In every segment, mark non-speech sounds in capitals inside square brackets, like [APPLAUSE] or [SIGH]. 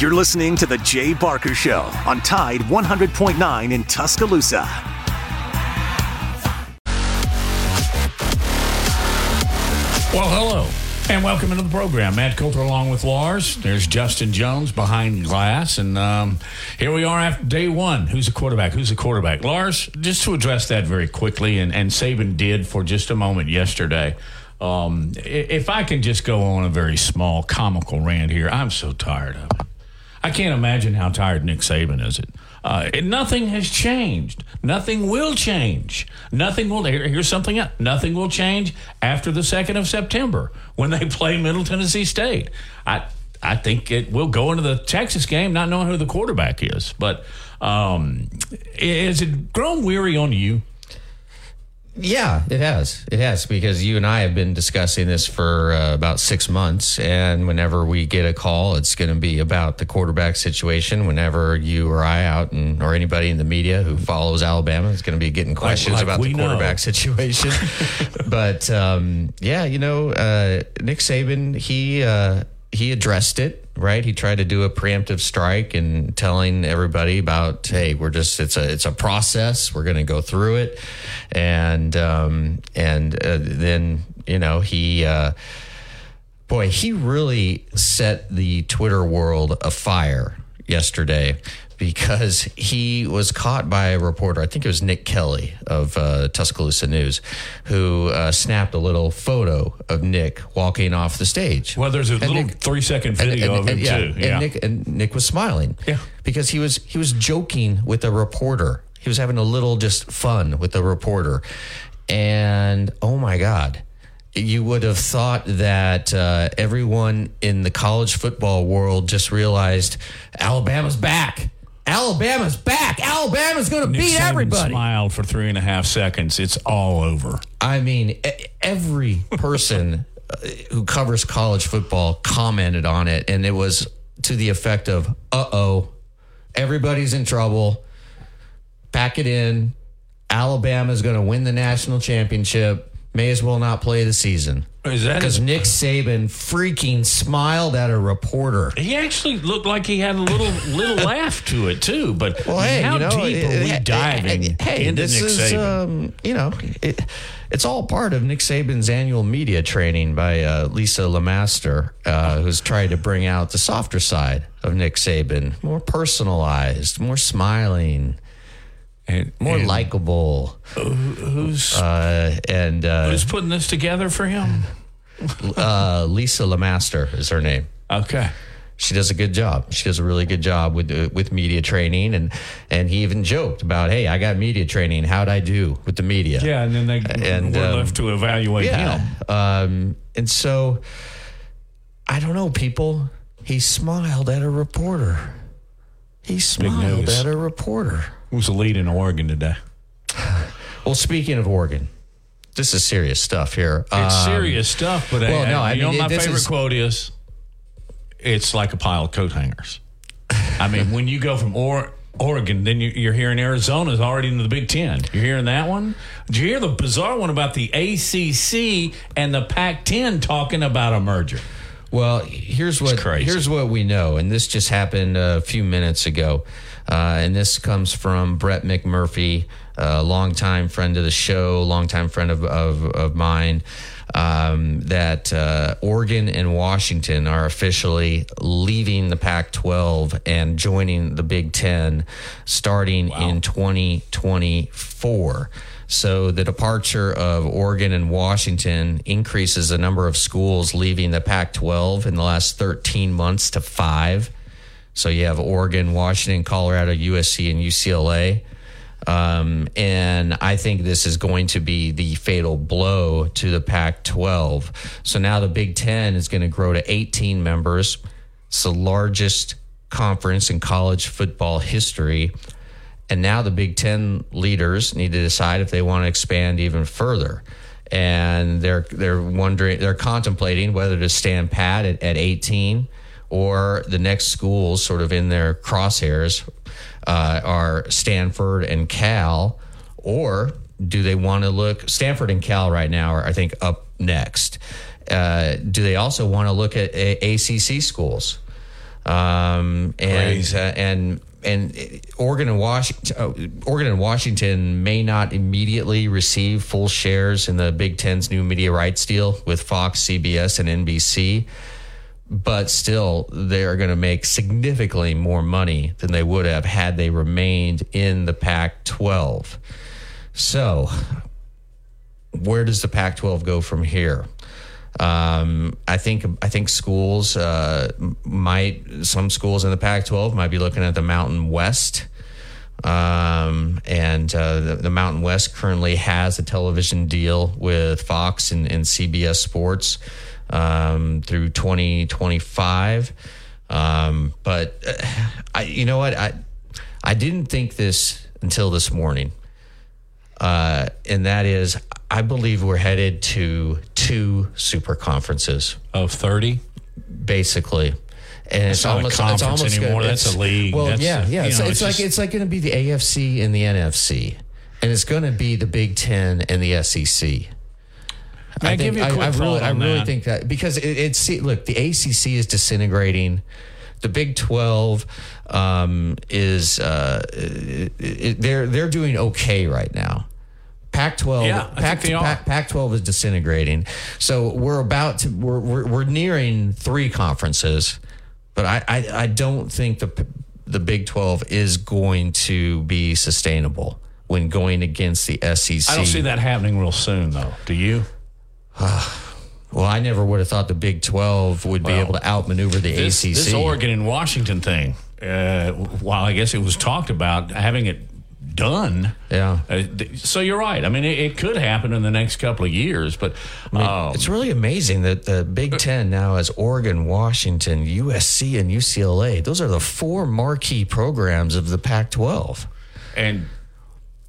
You're listening to The Jay Barker Show on Tide 100.9 in Tuscaloosa. Well, hello, and welcome into the program. Matt Coulter along with Lars. There's Justin Jones behind glass, and um, here we are after day one. Who's the quarterback? Who's the quarterback? Lars, just to address that very quickly, and, and Saban did for just a moment yesterday. Um, if I can just go on a very small comical rant here, I'm so tired of it. I can't imagine how tired Nick Saban is. It. Uh, nothing has changed. Nothing will change. Nothing will. Here, here's something else. Nothing will change after the second of September when they [LAUGHS] play Middle Tennessee State. I I think it will go into the Texas game not knowing who the quarterback is. But um, it grown weary on you? Yeah, it has. It has because you and I have been discussing this for uh, about six months. And whenever we get a call, it's going to be about the quarterback situation. Whenever you or I out and or anybody in the media who follows Alabama is going to be getting questions like about the quarterback know. situation. [LAUGHS] but um, yeah, you know, uh, Nick Saban, he uh, he addressed it right? He tried to do a preemptive strike and telling everybody about, hey, we're just it's a it's a process. We're going to go through it, and um, and uh, then you know he. Uh, boy, he really set the Twitter world afire yesterday because he was caught by a reporter. I think it was Nick Kelly of uh, Tuscaloosa News, who uh, snapped a little photo of Nick walking off the stage. Well, there's a And little Nick- three second video of him yeah, too. And Nick and Nick was smiling. Yeah. Because he was he was joking with a reporter. He was having a little just fun with a reporter. And oh my God. You would have thought that uh, everyone in the college football world just realized Alabama's back. Alabama's back. Alabama's going to Nick beat Saban everybody. Smiled for three and a half seconds. It's all over. I mean, every person [LAUGHS] uh, who covers college football commented on it, and it was to the effect of, uh oh, everybody's in trouble. Pack it in. Alabama's going to win the national championship. May as well not play the season. Is that Because Nick Saban freaking smiled at a reporter. He actually looked like he had a little little [LAUGHS] laugh to it too. But Well, hey, how you know, deep are we diving eh, hey, into this Nick is, Saban? Um, you know, it, it's all part of Nick Saban's annual media training by uh, Lisa Lamaster, uh, who's trying to bring out the softer side of Nick Saban, more personalized, more smiling, and, more and likable, who's uh, and uh, who's putting this together for him? uh, Lisa Lamaster is her name. Okay. she does a good job. She does a really good job with uh, with media training, and and he even joked about, hey, I got media training. How'd I do with the media? Yeah, and then they And, were um, left to evaluate yeah. him. Um, and so I don't know, people. He smiled at a reporter. He smiled at a reporter. Who's the lead in Oregon today? Well, speaking of Oregon, this is serious stuff here. It's Um, serious stuff, but well, uh, no, I you know mean, what my favorite is- quote is? It's like a pile of coat hangers. I mean, when you go from or- Oregon, then you, you're hearing Arizona's already in the Big Ten. You're hearing that one. Did you hear the bizarre one about the ACC and the Pac-10 talking about a merger? Well, here's what here's what we know, and this just happened a few minutes ago, uh, and this comes from Brett McMurphy, a longtime friend of the show, longtime friend of of, of mine. Um, that uh, Oregon and Washington are officially leaving the Pac-12 and joining the Big Ten, starting in 2024. So the departure of Oregon and Washington increases the number of schools leaving the Pac 12 in the last 13 months to five. So you have Oregon, Washington, Colorado, USC, and UCLA. Um, and I think this is going to be the fatal blow to the Pac 12. So now the Big Ten is going to grow to 18 members. It's the largest conference in college football history. And now the Big Ten leaders need to decide if they want to expand even further. And they're they're wondering they're contemplating whether to stand pat at, at 18 or the next schools sort of in their crosshairs uh, are Stanford and Cal, or do they want to look Stanford and Cal right now are I think up next. Uh, do they also want to look at a- ACC schools? Um, and uh, and and Oregon and Washington, uh, Oregon and Washington may not immediately receive full shares in the Big Ten's new media rights deal with Fox, CBS, and NBC. But still, they are going to make significantly more money than they would have had they remained in the Pac 12. So, where does the Pac 12 go from here? Um, I think I think schools uh, might some schools in the Pac-12 might be looking at the Mountain West, um, and uh, the, the Mountain West currently has a television deal with Fox and, and CBS Sports um, through 2025. Um, but uh, I, you know what, I I didn't think this until this morning. Uh, and that is I believe we're headed to two super conferences, Of 30? basically. And it's almost conference it's almost anymore. That's a league. Well, That's yeah, yeah. It's, know, it's it's like just- it's like going to be the AFC and the NFC, and it's going to be the Big Ten and the SEC. I give you a I, I really, I really that? think that because it, it's look, the ACC is disintegrating. The Big Twelve um, is uh, it, it- they're they're doing okay right now. Pac twelve, Yeah, Pac, think they are. Pac twelve is disintegrating. So we're about to we're, we're we're nearing three conferences, but I I, I don't think the the Big Twelve is going to be sustainable when going against the SEC. I don't see that happening real soon, though. Do you? [SIGHS] Well, I never would have thought the Big 12 would be able to outmaneuver the This, ACC. this Oregon and Washington thing, uh, while I guess it was talked about having it done. Yeah. Uh, th- so you're right. I mean, it, it could happen in the next couple of years, but um, It's really amazing that the Big Ten now has Oregon, Washington, USC, and UCLA. Those are the four marquee programs of the Pac 12. and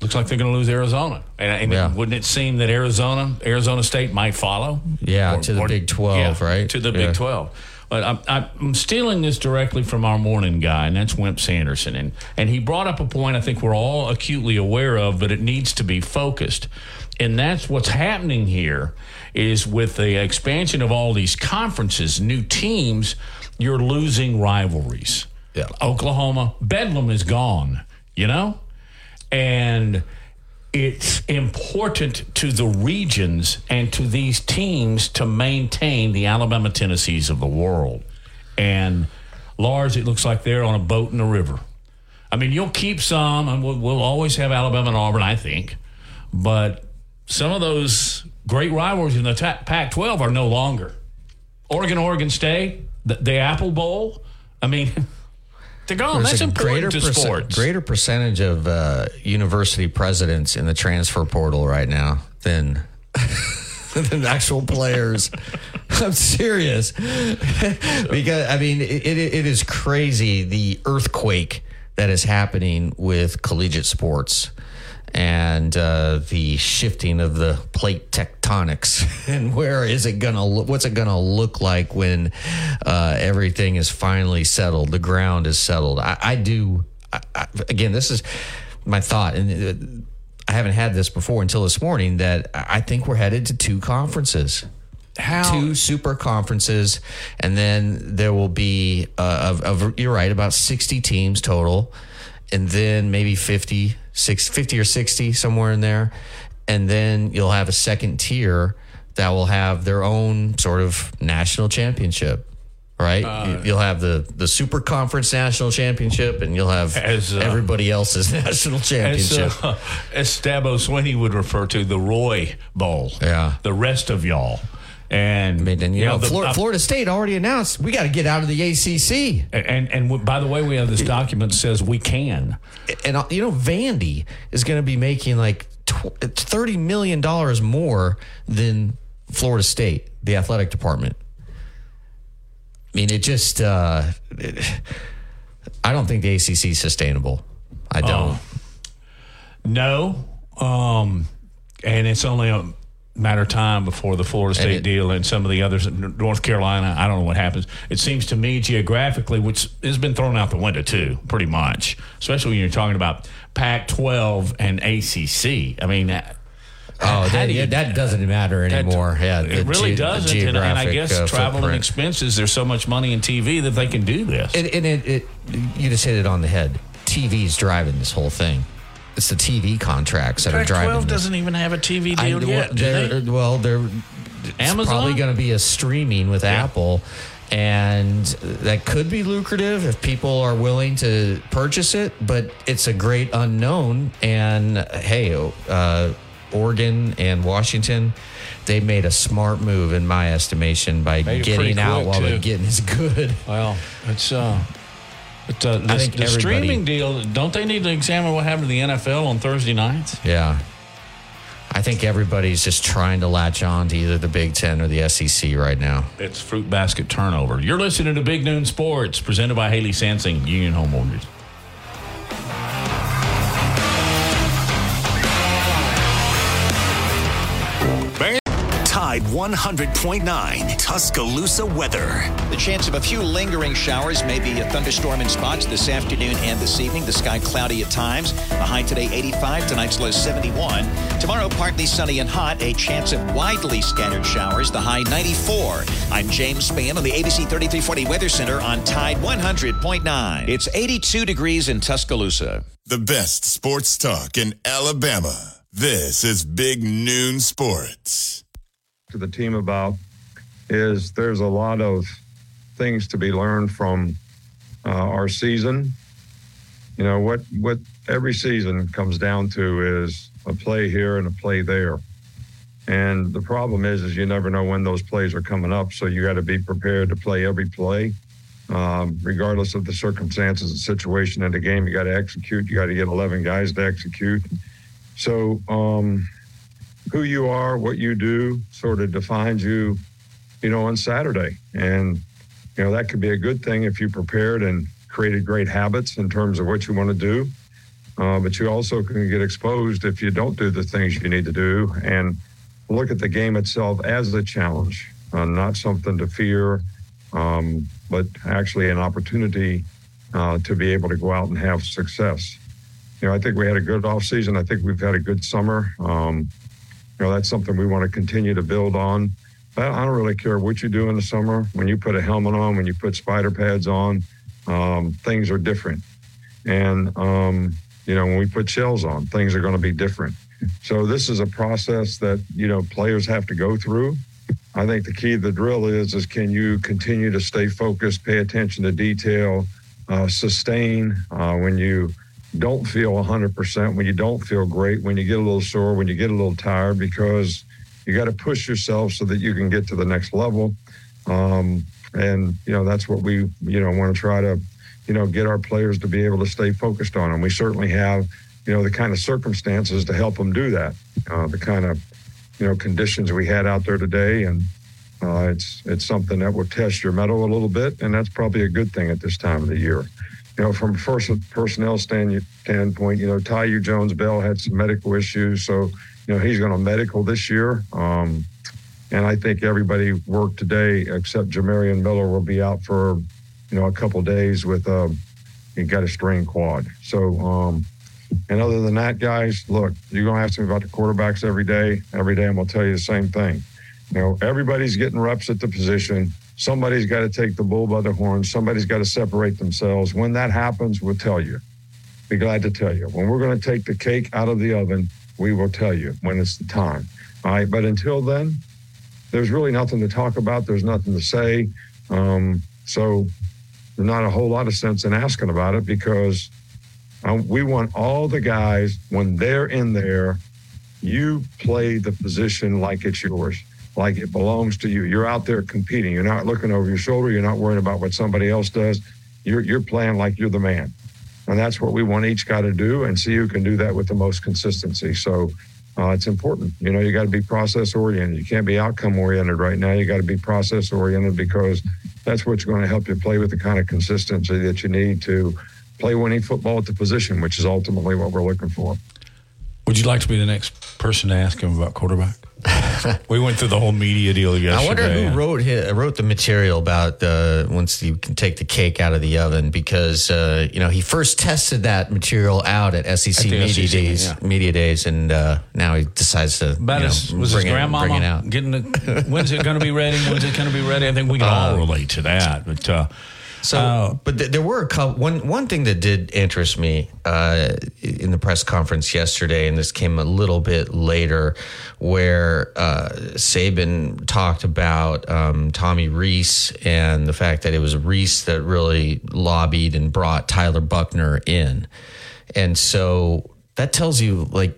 looks like they're going to lose Arizona. And, and Yeah. wouldn't it seem that Arizona, Arizona State might follow? Yeah, to the Big 12, right? To the Yeah. Big 12. But I'm, I'm stealing this directly from our morning guy, and that's Wimp Sanderson. And, and he brought up a point I think we're all acutely aware of, but it needs to be focused. And that's what's happening here is with the expansion of all these conferences, new teams, you're losing rivalries. Yeah. Oklahoma, Bedlam is gone, you know? And it's important to the regions and to these teams to maintain the Alabama Tennessees of the world. And Lars, it looks like they're on a boat in the river. I mean, you'll keep some, and we'll, we'll always have Alabama and Auburn, I think. But some of those great rivalries in the ta- Pac 12 are no longer. Oregon, Oregon State, the, the Apple Bowl. I mean, [LAUGHS] gone. There's That's a important to sports. greater percentage of uh, university presidents in the transfer portal right now than [LAUGHS] than actual players. [LAUGHS] I'm serious [LAUGHS] because I mean it, it, it is crazy the earthquake that is happening with collegiate sports and uh, the shifting of the plate tectonics. [LAUGHS] And where is it gonna look what's it gonna look like when uh, everything is finally settled the ground is settled? I, I do I, I, again this is my thought and uh, i haven't had this before until this morning that i think we're headed to two conferences. How two super conferences, and then there will be uh, of, of you're right about sixty teams total, and then maybe 50, six, 50 or sixty somewhere in there, and then you'll have a second tier that will have their own sort of national championship. Right, You- you'll have the the super conference national championship, and you'll have As, uh, everybody else's [LAUGHS] national as, championship. uh, [LAUGHS] as Dabo Swinney would refer to the Roy Bowl. Yeah. The rest of y'all. And, I mean, and you know, the- Flor- uh, Florida State already announced we got to get out of the ACC. and, and w- by the way, we have this document that says we can. and uh, you know Vandy is going to be making like tw- thirty million dollars more than Florida State, the athletic department. I mean, it just. Uh, it- I don't think the ACC is sustainable. I don't. No. Um, and it's only a matter of time before the Florida State it- deal and some of the others, North Carolina, I don't know what happens. It seems to me geographically, which has been thrown out the window too, pretty much, especially when you're talking about Pac 12 and ACC. I mean, uh, Oh, that, do you- that doesn't matter anymore. yeah, It really ge- doesn't. And, and I guess uh, travel and expenses, there's so much money in TV that they can do this. And, and it, it, you just hit it on the head. TV's driving this whole thing. It's the TV contracts that are driving Pac-12 this. doesn't even have a TV I- deal yet. do they're- they? Well, they're Amazon? probably going to be a streaming with Yeah. Apple, and that could be lucrative if people are willing to purchase it. But it's a great unknown. And hey, uh, Oregon and Washington. They made a smart move, in my estimation, by Made getting out quick, while too. the getting is good. Well, it's uh, but uh, the, think the streaming deal. Don't they need to examine what happened to the NFL on Thursday nights? Yeah. I think everybody's just trying to latch on to either the Big Ten or the SEC right now. It's fruit basket turnover. You're listening to Big Noon Sports, presented by Haley Sansing, Union Home Mortgage. Tide 100.9 Tuscaloosa weather. The chance of a few lingering showers, maybe a thunderstorm in spots this afternoon and this evening. The sky cloudy at times. The high today 85, tonight's low 71. Tomorrow partly sunny and hot. A chance of widely scattered showers. The high 94. I'm James Spann on the ABC 3340 Weather Center on Tide 100.9. It's 82 degrees in Tuscaloosa. The best sports talk in Alabama. This is Big Noon Sports. To the team about is there's a lot of things to be learned from uh, our season. You know what what every season comes down to is a play here and a play there. And the problem is is you never know when those plays are coming up, so you got to be prepared to play every play. Um, regardless of the circumstances and situation in the game, you got to execute. You got to get 11 guys to execute. So, um, who you are, what you do, sort of defines you, you know, on Saturday. And, you know, that could be a good thing if you prepared and created great habits in terms of what you want to do. Uh, but you also can get exposed if you don't do the things you need to do and look at the game itself as a challenge, uh, not something to fear, um, but actually an opportunity uh, to be able to go out and have success. You know, I think we had a good off season. I think we've had a good summer. Um, you know, that's something we want to continue to build on. But I don't really care what you do in the summer. When you put a helmet on, when you put spider pads on, um, things are different. And, um, you know, when we put shells on, things are going to be different. So this is a process that, you know, players have to go through. I think the key to the drill is, is can you continue to stay focused, pay attention to detail, uh, sustain uh, when you don't feel 100%, when you don't feel great, when you get a little sore, when you get a little tired, because you got to push yourself so that you can get to the next level. Um, and, you know, that's what we, you know, want to try to, you know, get our players to be able to stay focused on. And we certainly have, you know, the kind of circumstances to help them do that, uh, the kind of, you know, conditions we had out there today. And uh, it's, it's something that will test your mettle a little bit. And that's probably a good thing at this time of the year you know, from a personnel stand, standpoint, you know, Tyu Jones Bell had some medical issues, so you know he's going to medical this year. Um, and I think everybody worked today except Jamarion Miller will be out for you know a couple days with uh, he got a strained quad. So, um, and other than that, guys, look, you're going to ask me about the quarterbacks every day. Every day, I'm going to tell you the same thing. You know, everybody's getting reps at the position somebody's got to take the bull by the horns. Somebody's got to separate themselves. When that happens, we'll tell you. Be glad to tell you. When we're going to take the cake out of the oven, we will tell you when it's the time. All right. But until then, there's really nothing to talk about. There's nothing to say. Um, so there's not a whole lot of sense in asking about it because um, we want all the guys, when they're in there, you play the position like it's yours like it belongs to you. You're out there competing. You're not looking over your shoulder. You're not worrying about what somebody else does. You're you're playing like you're the man, and that's what we want each guy to do, and see who can do that with the most consistency. So. Uh, it's important. You know, you got to be process oriented. You can't be outcome oriented right now. You got to be process oriented because that's what's going to help you play with the kind of consistency that you need to play winning football at the position, which is ultimately what we're looking for. Would you like to be the next person to ask him about quarterback? [LAUGHS] we went through the whole media deal yesterday. I wonder who wrote his, wrote the material about uh, once you can take the cake out of the oven because uh, you know he first tested that material out at SEC At media SEC, days, yeah. media days, and uh, now he decides to About you know, his, was his bring it- grandmama it out. getting the, when's it going to be ready? When's it going to be ready? I think we can all relate to that. But uh, So, uh, but th- there were a couple. One one thing that did interest me uh, in the press conference yesterday, and this came a little bit later, where uh, Saban talked about um, Tommy Rees and the fact that it was Rees that really lobbied and brought Tyler Buchner in, and so that tells you like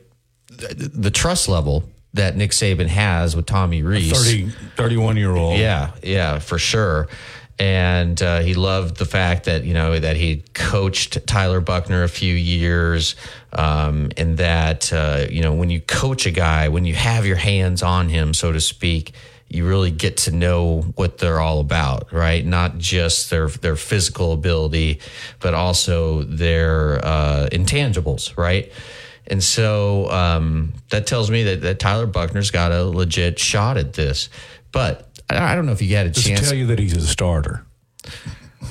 th- the trust level that Nick Saban has with Tommy Rees. 30, 31 year old. Yeah, yeah, for sure. And uh, he loved the fact that you know that he coached Tyler Buchner a few years, um, and that uh, you know when you coach a guy, when you have your hands on him, so to speak, you really get to know what they're all about, right? Not just their their physical ability, but also their uh, intangibles, right? And so um, that tells me that, that Tyler Buchner's got a legit shot at this. But I I don't know if you had a Does it chance. tell you that he's a starter?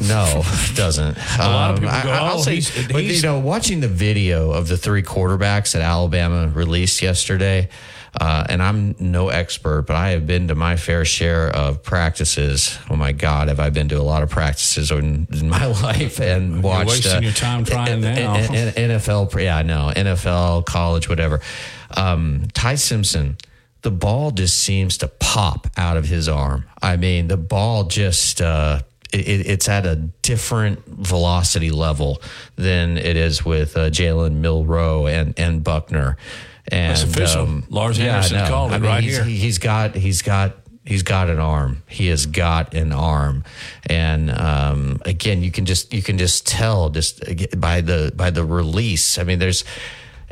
No, it doesn't. A lot of people go, "Oh, he's- but he's- you know, watching the video of the three quarterbacks that Alabama released yesterday, uh, and I'm no expert, but I have been to my fair share of practices. Oh my God, have I been to a lot of practices in, in my life and watched? wasting your time trying now. N- N- NFL, yeah, I know NFL, college, whatever. Um, Ty Simpson the ball just seems to pop out of his arm. I mean, the ball just uh, it, it's at a different velocity level than it is with uh, Jalen Milroe and and Buchner. And That's official. Lars Anderson I know. called it I mean, right he's, here. He's got he's got he's got an arm. He has got an arm, and um, again, you can just you can just tell just by the by the release. I mean, there's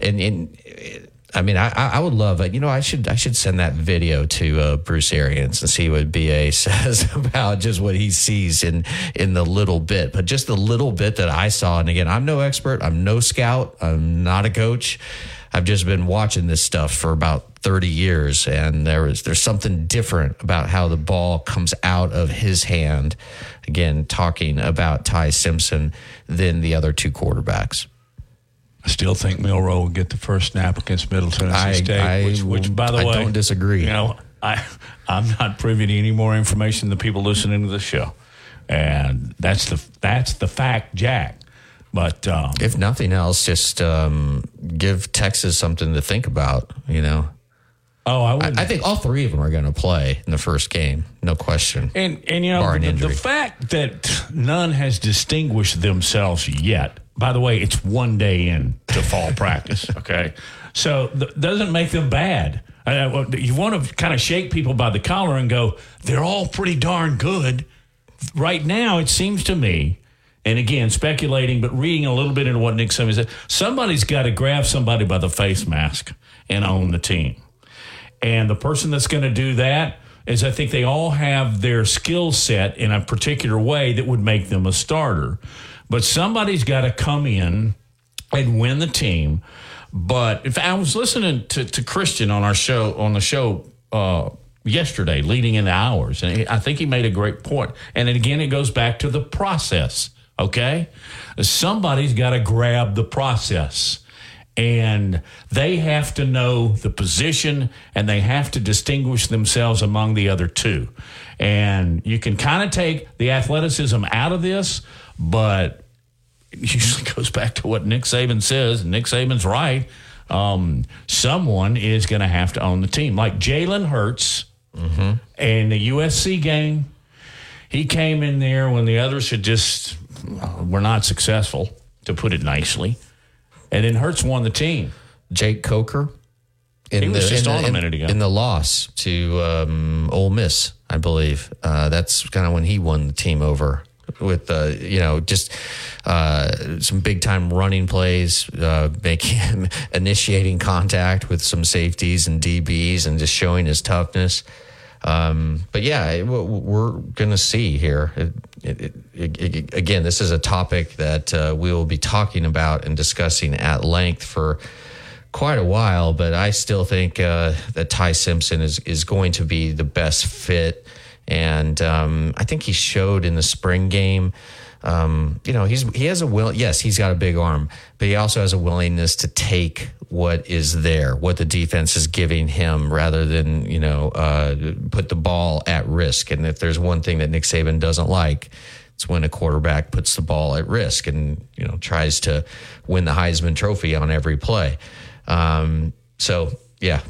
and and. I mean, I, I would love it. You know, I should I should send that video to uh, Bruce Arians and see what BA [LAUGHS] says about just what he sees in in the little bit, but just the little bit that I saw. And again, I'm no expert. I'm no scout. I'm not a coach. I've just been watching this stuff for about 30 years, and there is there's something different about how the ball comes out of his hand. Again, talking about Ty Simpson than the other two quarterbacks. I still think Milroe will get the first snap against Middle Tennessee I- State, I which, which, by the I way, I don't disagree. You know, I I'm not privy to any more information than people listening to the show, and that's the that's the fact, Jack. But um, if nothing else, just um, give Texas something to think about. You know, oh, I I, would. I think all three of them are going to play in the first game, no question. And and you know the, the fact that none has distinguished themselves yet. By the way, it's one day in to fall [LAUGHS] practice. Okay, so th- doesn't make them bad. Uh, you want to kind of shake people by the collar and go, they're all pretty darn good. Right now, it seems to me, and again, speculating, but reading a little bit into what Nick Saban said, somebody's got to grab somebody by the face mask and own the team. And the person that's going to do that is I think they all have their skill set in a particular way that would make them a starter. But somebody's got to come in and win the team. But if I was listening to, to Christian on our show on the show uh, yesterday, leading into hours, and I think he made a great point. And again, it goes back to the process. Okay, somebody's got to grab the process and they have to know the position and they have to distinguish themselves among the other two. And you can kind of take the athleticism out of this, but [LAUGHS] it usually goes back to what Nick Saban says, and Nick Saban's right. Um, someone is going to have to own the team, like Jalen Hurts and the USC game. He came in there when the others had just were not successful, to put it nicely, and then Hurts won the team. Jake Coker. In He was just in on a minute ago. In the loss to um, Ole Miss, I believe. Uh, that's kind of when he won the team over with, uh, you know, just uh, some big time running plays, uh, making [LAUGHS] initiating contact with some safeties and DBs and just showing his toughness. Um, but yeah, it- we're to see here. It, it- again, this is a topic that uh, we will be talking about and discussing at length for quite a while, but I still think uh, that Ty Simpson is is going to be the best fit, and um, I think he showed in the spring game. Um, you know, he's he has a will. Yes, he's got a big arm, but he also has a willingness to take what is there, what the defense is giving him, rather than you know uh, put the ball at risk. And if there's one thing that Nick Saban doesn't like, it's when a quarterback puts the ball at risk and you know tries to win the Heisman Trophy on every play. Um, so yeah,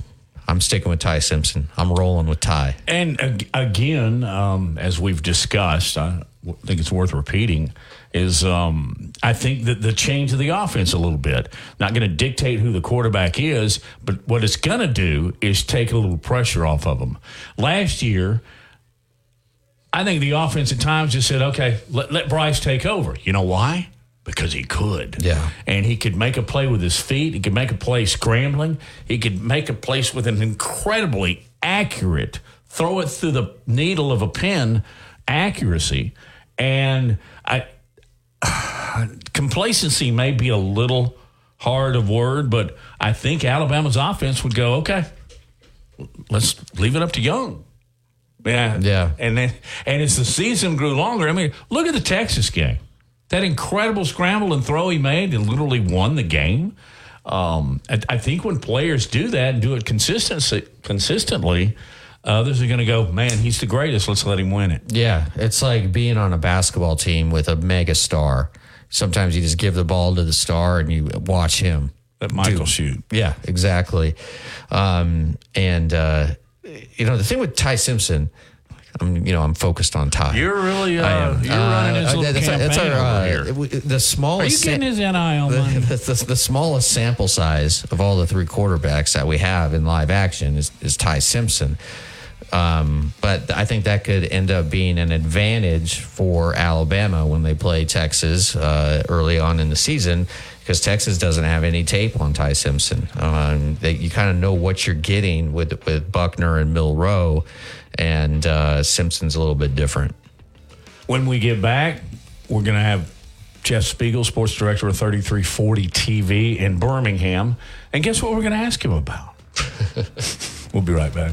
I'm sticking with Ty Simpson. I'm rolling with Ty. And ag- again, um, as we've discussed, I w- think it's worth repeating. Is um, I think that the change of the offense a little bit. Not going to dictate who the quarterback is, but what it's going to do is take a little pressure off of them. Last year, I think the offense at times just said, "Okay, let, let Bryce take over." You know why? Because he could. Yeah. And he could make a play with his feet. He could make a play scrambling. He could make a place with an incredibly accurate throw it through the needle of a pin accuracy. And I [SIGHS] complacency may be a little hard of word, but I think Alabama's offense would go, okay, let's leave it up to Young. Yeah, Yeah. and then and as the season grew longer, I mean, look at the Texas game. That incredible scramble and throw he made and literally won the game. Um, I, I think when players do that and do it consistency, consistently, others are going to go, man, he's the greatest. Let's let him win it. Yeah, it's like being on a basketball team with a mega star. Sometimes you just give the ball to the star and you watch him. Let Michael do- shoot. Yeah, exactly. Um, and uh, you know the thing with Ty Simpson, I'm you know I'm focused on Ty. You're really uh, you're running his Uh, little that's campaign that's our, over uh, here. The Are smallest. you getting his NIL [LAUGHS] money? the, the, the smallest sample size of all the three quarterbacks that we have in live action is, is Ty Simpson. Um, but I think that could end up being an advantage for Alabama when they play Texas uh, early on in the season because Texas doesn't have any tape on Ty Simpson. Um, they, you kind of know what you're getting with with Buchner and Milroe, and uh, Simpson's a little bit different. When we get back, we're going to have Jeff Speegle, sports director of 3340 TV in Birmingham. And guess what we're going to ask him about? [LAUGHS] we'll be right back.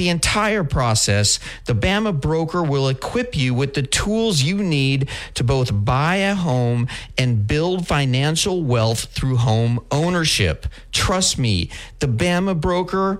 the entire process, the Bama broker will equip you with the tools you need to both buy a home and build financial wealth through home ownership. Trust me, the Bama broker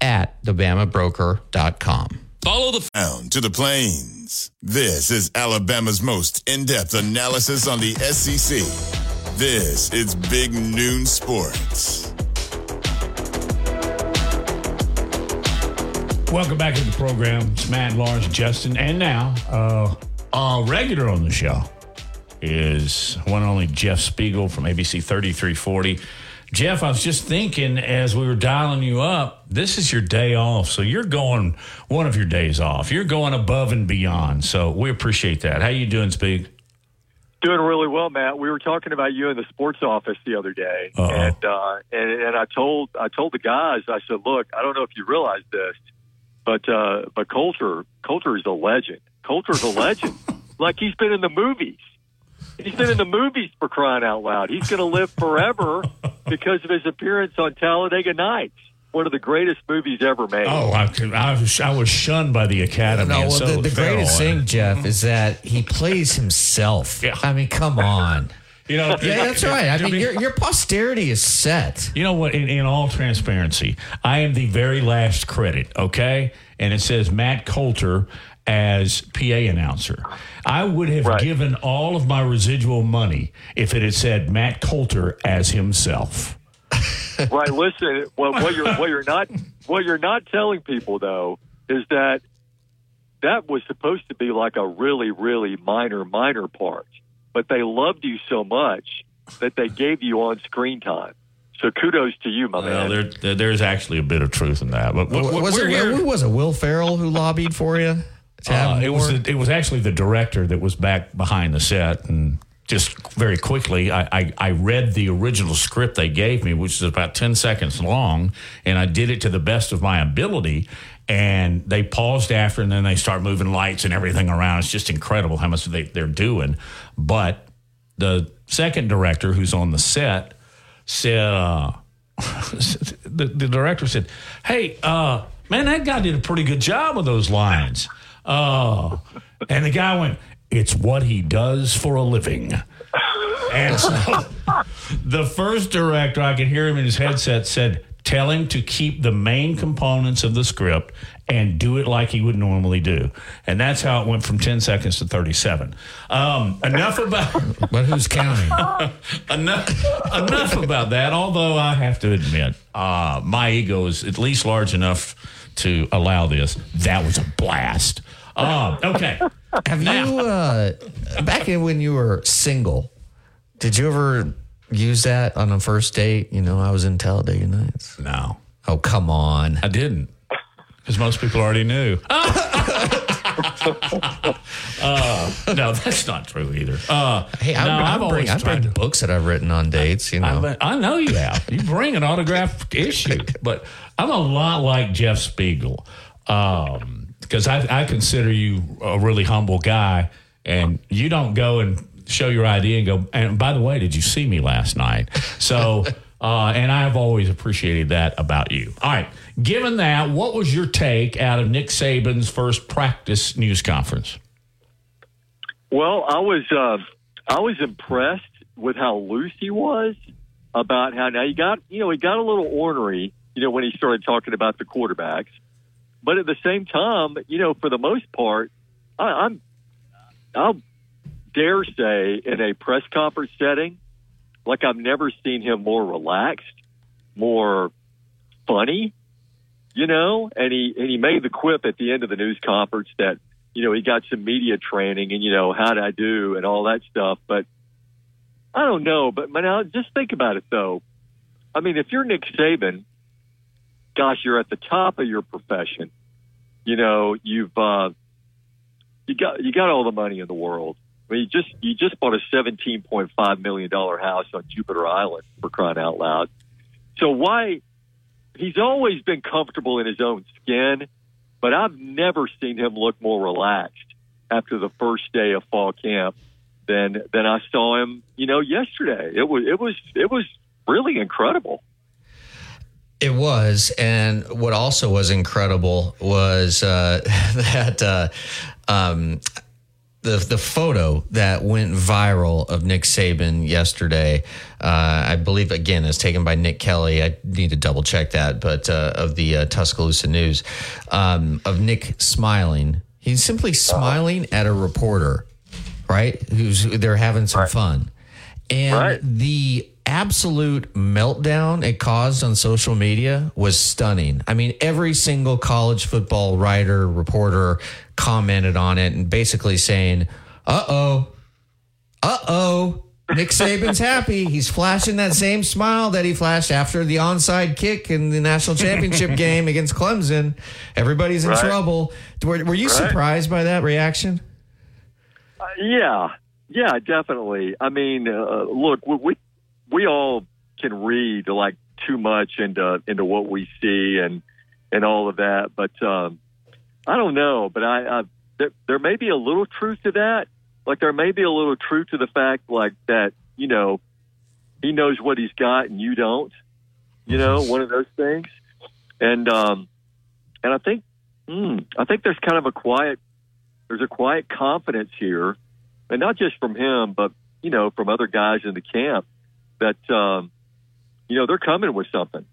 at thebamabroker.com. Follow the Down to the plains. This is Alabama's most in-depth analysis on the SEC. This is Big Noon Sports. Welcome back to the program. It's Matt, Lawrence, Justin, and now uh, a regular on the show is one and only Jeff Speegle from ABC 3340. Jeff, I was just thinking as we were dialing you up, this is your day off. So you're going one of your days off. You're going above and beyond. So we appreciate that. How you doing, Spieg? Doing really well, Matt. We were talking about you in the sports office the other day, Uh-oh. and uh, and and I told I told the guys I said, look, I don't know if you realize this, but uh, but Coulter Coulter is a legend. Coulter's a legend. [LAUGHS] like he's been in the movies. He's been in the movies for crying out loud. He's going to live forever [LAUGHS] because of his appearance on Talladega Nights. one of the greatest movies ever made. Oh, I, I, was, I was shunned by the Academy. No, and well, so the, the greatest thing, Jeff, is that he [LAUGHS] plays himself. Yeah. I mean, come on. You know, Yeah, that's right. I mean, your, your posterity is set. You know what? In, in all transparency, I am the very last credit, okay? And it says Matt Coulter as PA announcer. I would have Right. given all of my residual money if it had said Matt Coulter as himself. [LAUGHS] right. Listen, what, what you're what you're not what you're not telling people though is that that was supposed to be like a really really minor minor part, but they loved you so much that they gave you on screen time. So kudos to you, my Well, man. there, there- there's actually a bit of truth in that. But w- w- was it who was it? Will Ferrell who lobbied for you? Uh, it was the, it was actually the director that was back behind the set and just very quickly I, I, I read the original script they gave me which is about 10 seconds long and i did it to the best of my ability. And they paused after and then they start moving lights and everything around. It's just incredible how much they, they're doing. But the second director who's on the set said uh, [LAUGHS] the, the director said, "Hey, uh, man, that guy did a pretty good job with those lines." Uh, and the guy went, "It's what he does for a living." And so [LAUGHS] the first director, I could hear him in his headset said, "Tell him to keep the main components of the script and do it like he would normally do." And that's how it went from ten seconds to thirty-seven. Um, enough about. [LAUGHS] but who's counting? [LAUGHS] enough, enough about that. Although I have to admit, uh, my ego is at least large enough to allow this. That was a blast. Uh, okay. Have you uh, back in when you were single? Did you ever use that on a first date? You know, I was in Talladega Nights. No, Oh, come on. I didn't. Because most people already knew. [LAUGHS] uh, no, that's not true either. Uh, Hey, I, no, I, I've bring, always I bring to. books that I've written on dates. You know, I, I know you have. You bring an autographed [LAUGHS] issue, but I'm a lot like Jeff Speegle because I, I consider you a really humble guy, and you don't go and show your ID and go. And by the way, did you see me last night? So, uh, and I've always appreciated that about you. All right, given that, what was your take out of Nick Saban's first practice news conference? Well, I was uh, I was impressed with how loose he was about how now he got you know he got a little ornery you know when he started talking about the quarterbacks, but at the same time you know for the most part I, I'm I'll dare say in a press conference setting like I've never seen him more relaxed, more funny, you know, and he and he made the quip at the end of the news conference that you know he got some media training and you know how'd I do and all that stuff, but I don't know. But now just think about it though. I mean, if you're Nick Saban, gosh, you're at the top of your profession. You know, you've uh, you got you got all the money in the world. I mean, you just you just bought a seventeen point five million dollar house on Jupiter Island for crying out loud. So why? He's always been comfortable in his own skin, but I've never seen him look more relaxed after the first day of fall camp than than I saw him. You know, yesterday. It was it was it was really incredible. It was, and what also was incredible was uh, [LAUGHS] that uh, um, the the photo that went viral of Nick Saban yesterday. Uh, I believe again is taken by Nick Kelly. I need to double check that, but uh, of the uh, Tuscaloosa News um, of Nick smiling. He's simply smiling at a reporter, right? Who's they're having some fun, and Right. the absolute meltdown it caused on social media was stunning. I mean, every single college football writer, reporter commented on it and basically saying, uh oh, uh oh. Nick Saban's happy. He's flashing that same smile that he flashed after the onside kick in the national championship [LAUGHS] game against Clemson. Everybody's in Right. trouble. Were, were you Right. surprised by that reaction? Uh, yeah, yeah, definitely. I mean, uh, look, we, we we all can read like too much into into what we see and and all of that, but um, I don't know. But I, I there, there may be a little truth to that. Like there may be a little truth to the fact like that. You know, he knows what he's got and you don't. You know, one of those things. and um, and I think mm, I think there's kind of a quiet there's a quiet confidence here, and not just from him, but you know from other guys in the camp that um, you know they're coming with something,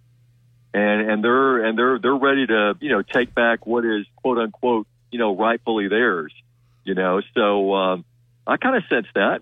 and and they're and they're they're ready to you know take back what is quote unquote you know rightfully theirs, you know. So um, I kind of sense that.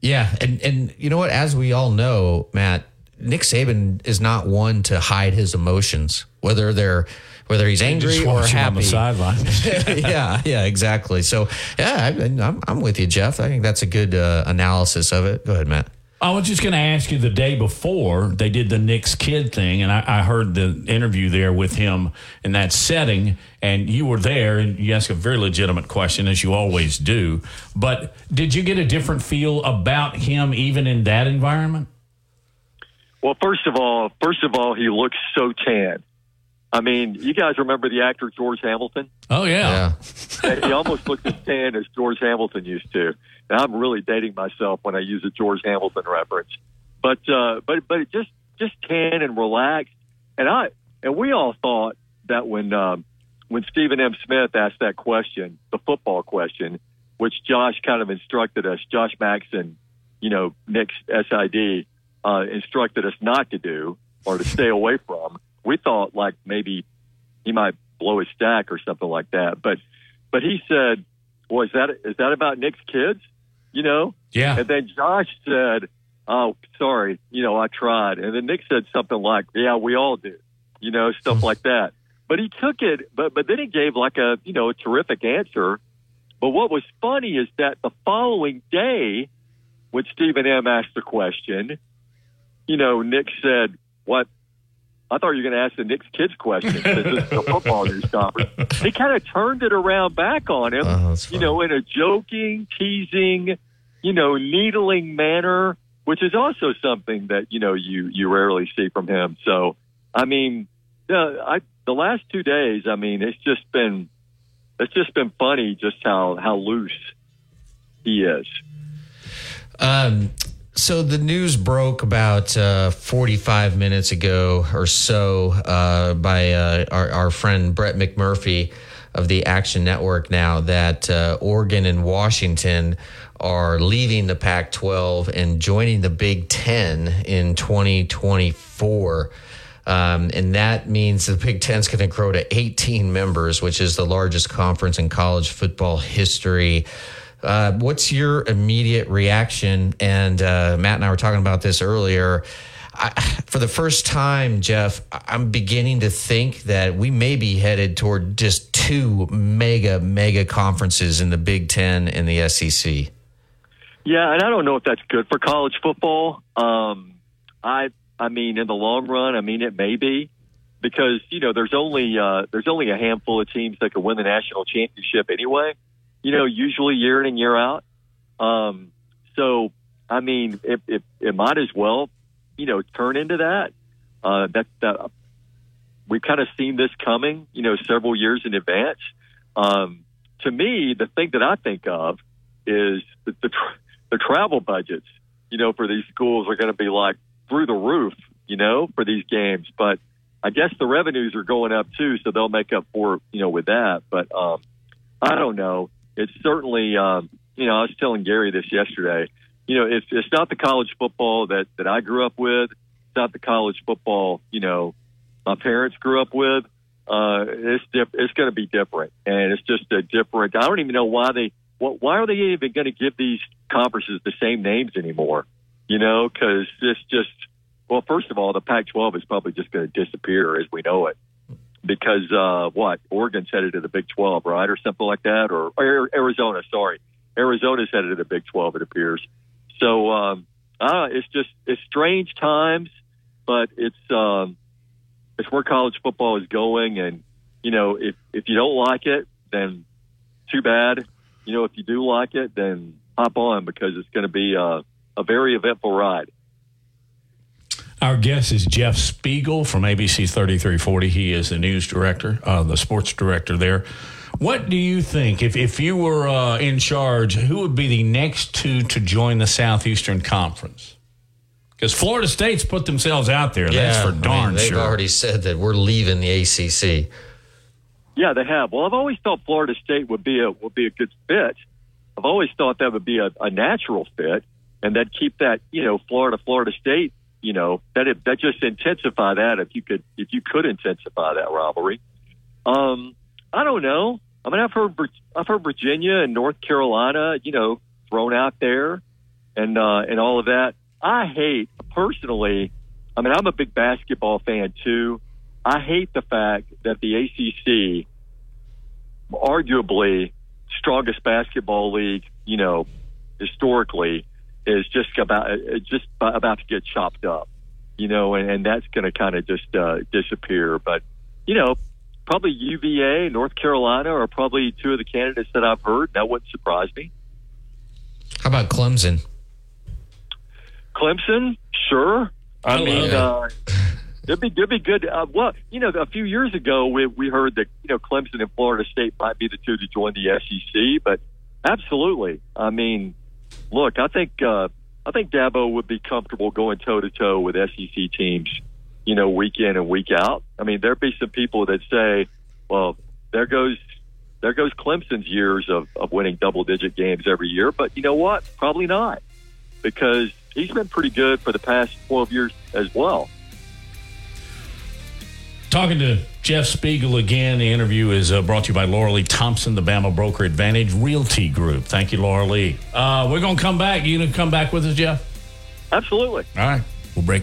Yeah, and and you know what? As we all know, Matt, Nick Saban is not one to hide his emotions, whether they're whether he's angry Just or watch him on happy. the sideline. [LAUGHS] yeah, yeah, exactly. So, yeah, I, I'm I'm with you, Jeff. I think that's a good uh, analysis of it. Go ahead, Matt. I was just going to ask you the day before they did the Nick's kid thing, and I, I heard the interview there with him in that setting, and you were there, and you asked a very legitimate question, as you always do. But did you get a different feel about him even in that environment? Well, first of all, first of all, he looks so tan. I mean, you guys remember the actor George Hamilton? Oh yeah, he almost looks as tan as George Hamilton used to. And I'm really dating myself when I use a George Hamilton reference. But uh, but but just just tan and relaxed. And I and we all thought that when um, when Stephen M. Smith asked that question, the football question, which Josh kind of instructed us, Josh Maxson, you know, Nick's SID, uh, instructed us not to do or to stay away from. We thought like maybe he might blow his stack or something like that. But but he said, "Well, is that is that about Nick's kids?" You know? Yeah. And then Josh said, "Oh, sorry, you know, I tried." And then Nick said something like, "Yeah, we all do," you know, stuff hmm. like that. But he took it, but but then he gave like a you know a terrific answer. But what was funny is that the following day, when Stephen M. asked the question, you know, Nick said, "What? I thought you were going to ask the Nick's kids question this is a football news conference." He kind of turned it around back on him, Oh, you know, in a joking, teasing, you know, needling manner, which is also something that you know you you rarely see from him. So, I mean, yeah, I the last two days, I mean, it's just been it's just been funny just how how loose he is. Um, so the news broke about uh, 45 minutes ago or so uh, by uh, our, our friend Brett McMurphy of the Action Network now that uh, Oregon and Washington are leaving the Pac 12 and joining the Big Ten in 2024. Um, and that means the Big Ten's going to grow to 18 members, which is the largest conference in college football history. Uh, what's your immediate reaction? And uh, Matt and I were talking about this earlier. I, for the first time, Jeff, I'm beginning to think that we may be headed toward just two mega, mega conferences in the Big Ten and the SEC. Yeah, and I don't know if that's good for college football. Um, I I mean, in the long run, I mean it may be because you know there's only uh, there's only a handful of teams that can win the national championship anyway. You know, usually year in and year out. Um, so I mean, it, it it might as well you know turn into that. Uh, that that we've kind of seen this coming. You know, several years in advance. Um, to me, the thing that I think of is the the, tra- the travel budgets. You know, for these schools are going to be like through the roof, you know, for these games. But I guess the revenues are going up too, so they'll make up for you know with that. But um, I don't know. It's certainly um, you know I was telling Gary this yesterday. You know, it's it's not the college football that that I grew up with. It's not the college football you know my parents grew up with. Uh, it's diff- it's going to be different, and it's just a different. I don't even know why they. What, why are they even going to give these conferences the same names anymore? You know, because it's just well, first of all, the Pac-12 is probably just going to disappear as we know it, because uh, what Oregon's headed to the Big 12, right, or something like that, or, or Arizona. Sorry, Arizona's headed to the Big 12. It appears. So um, uh, it's just it's strange times, but it's um, it's where college football is going, and you know, if if you don't like it, then too bad. You know, if you do like it, then hop on because it's going to be a, a very eventful ride. Our guest is Jeff Speegle from ABC 3340. He is the news director, uh, the sports director there. What do you think, if, if you were uh, in charge, who would be the next two to join the Southeastern Conference? Because Florida State's put themselves out there. That's for I mean, they've sure. already said that we're leaving the ACC. Yeah, they have. Well, I've always thought Florida State would be a would be a good fit. I've always thought that would be a, a natural fit, and that keep that you know Florida Florida State. You know that it, that just intensify that if you could if you could intensify that rivalry. Um, I don't know. I mean, I've heard I've heard Virginia and North Carolina, you know, thrown out there, and uh, and all of that. I hate personally. I mean, I'm a big basketball fan too. I hate the fact that the ACC, arguably strongest basketball league, you know, historically, is just about uh, just about to get chopped up, you know, and, and that's going to kind of just uh, disappear. But you know, probably UVA, North Carolina, are probably two of the candidates that I've heard. That wouldn't surprise me. How about Clemson? Clemson, sure. I Hello. mean, uh, it'd be it'd be good. Uh, well, you know, a few years ago we we heard that you know Clemson and Florida State might be the two to join the SEC, but absolutely. I mean, look, I think uh, I think Dabo would be comfortable going toe to toe with SEC teams, you know, week in and week out. I mean, there'd be some people that say, well, there goes there goes Clemson's years of, of winning double digit games every year, but you know what? Probably not because he's been pretty good for the past 12 years as well. Talking to Jeff Speegle again. The interview is uh, brought to you by Laura Lee Thompson, the Bama Broker Advantage Realty Group. Thank you, Laura Lee. Uh, we're going to come back. You going to come back with us, Jeff? Absolutely. All right. We'll break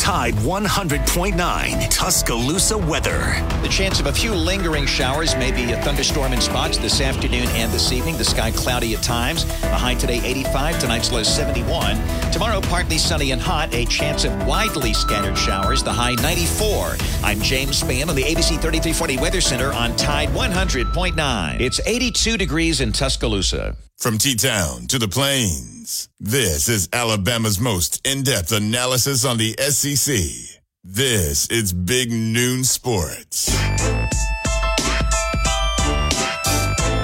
Tide 100.9 Tuscaloosa weather. The chance of a few lingering showers, maybe a thunderstorm in spots this afternoon and this evening. The sky cloudy at times. The high today 85, tonight's low 71. Tomorrow partly sunny and hot. A chance of widely scattered showers. The high 94. I'm James Spann on the ABC 3340 Weather Center on Tide 100.9. It's 82 degrees in Tuscaloosa. From T Town to the Plains, this is Alabama's most in depth analysis on the SEC. This is Big Noon Sports.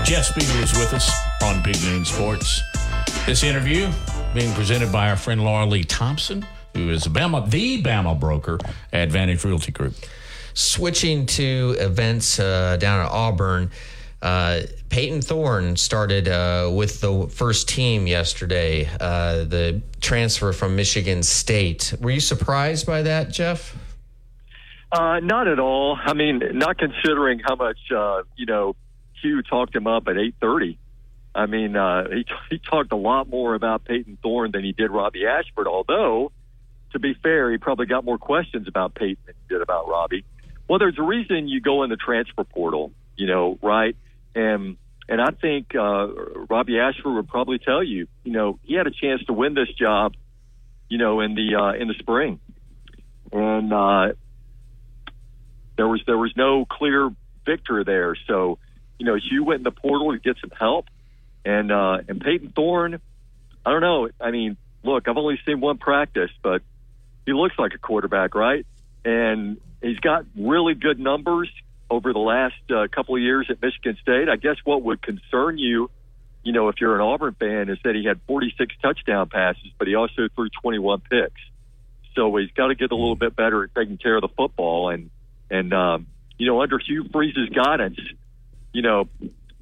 Jeff Speegle is with us on Big Noon Sports. This interview being presented by our friend Laura Lee Thompson, who is a Bama, the Bama broker at Advantage Realty Group. Switching to events uh, down at Auburn, uh, Payton Thorne started uh, with the first team yesterday, uh, the transfer from Michigan State. Were you surprised by that, Jeff? Uh, not at all. I mean, not considering how much uh, you know Hugh talked him up at eight thirty. I mean, uh, he he talked a lot more about Payton Thorne than he did Robby Ashford. Although, to be fair, he probably got more questions about Payton than he did about Robby. Well, there's a reason you go in the transfer portal, you know, right? And and I think uh, Robby Ashford would probably tell you, you know, he had a chance to win this job, you know, in the uh, in the spring, and uh, there was there was no clear victor there. So, you know, Hugh went in the portal to get some help, and uh, and Payton Thorne, I don't know. I mean, look, I've only seen one practice, but he looks like a quarterback, right? And he's got really good numbers over the last uh, couple of years at Michigan State. I guess what would concern you, you know, if you're an Auburn fan, is that he had 46 touchdown passes, but he also threw 21 picks. So he's got to get a little bit better at taking care of the football. And and um, you know, under Hugh Freeze's guidance, you know,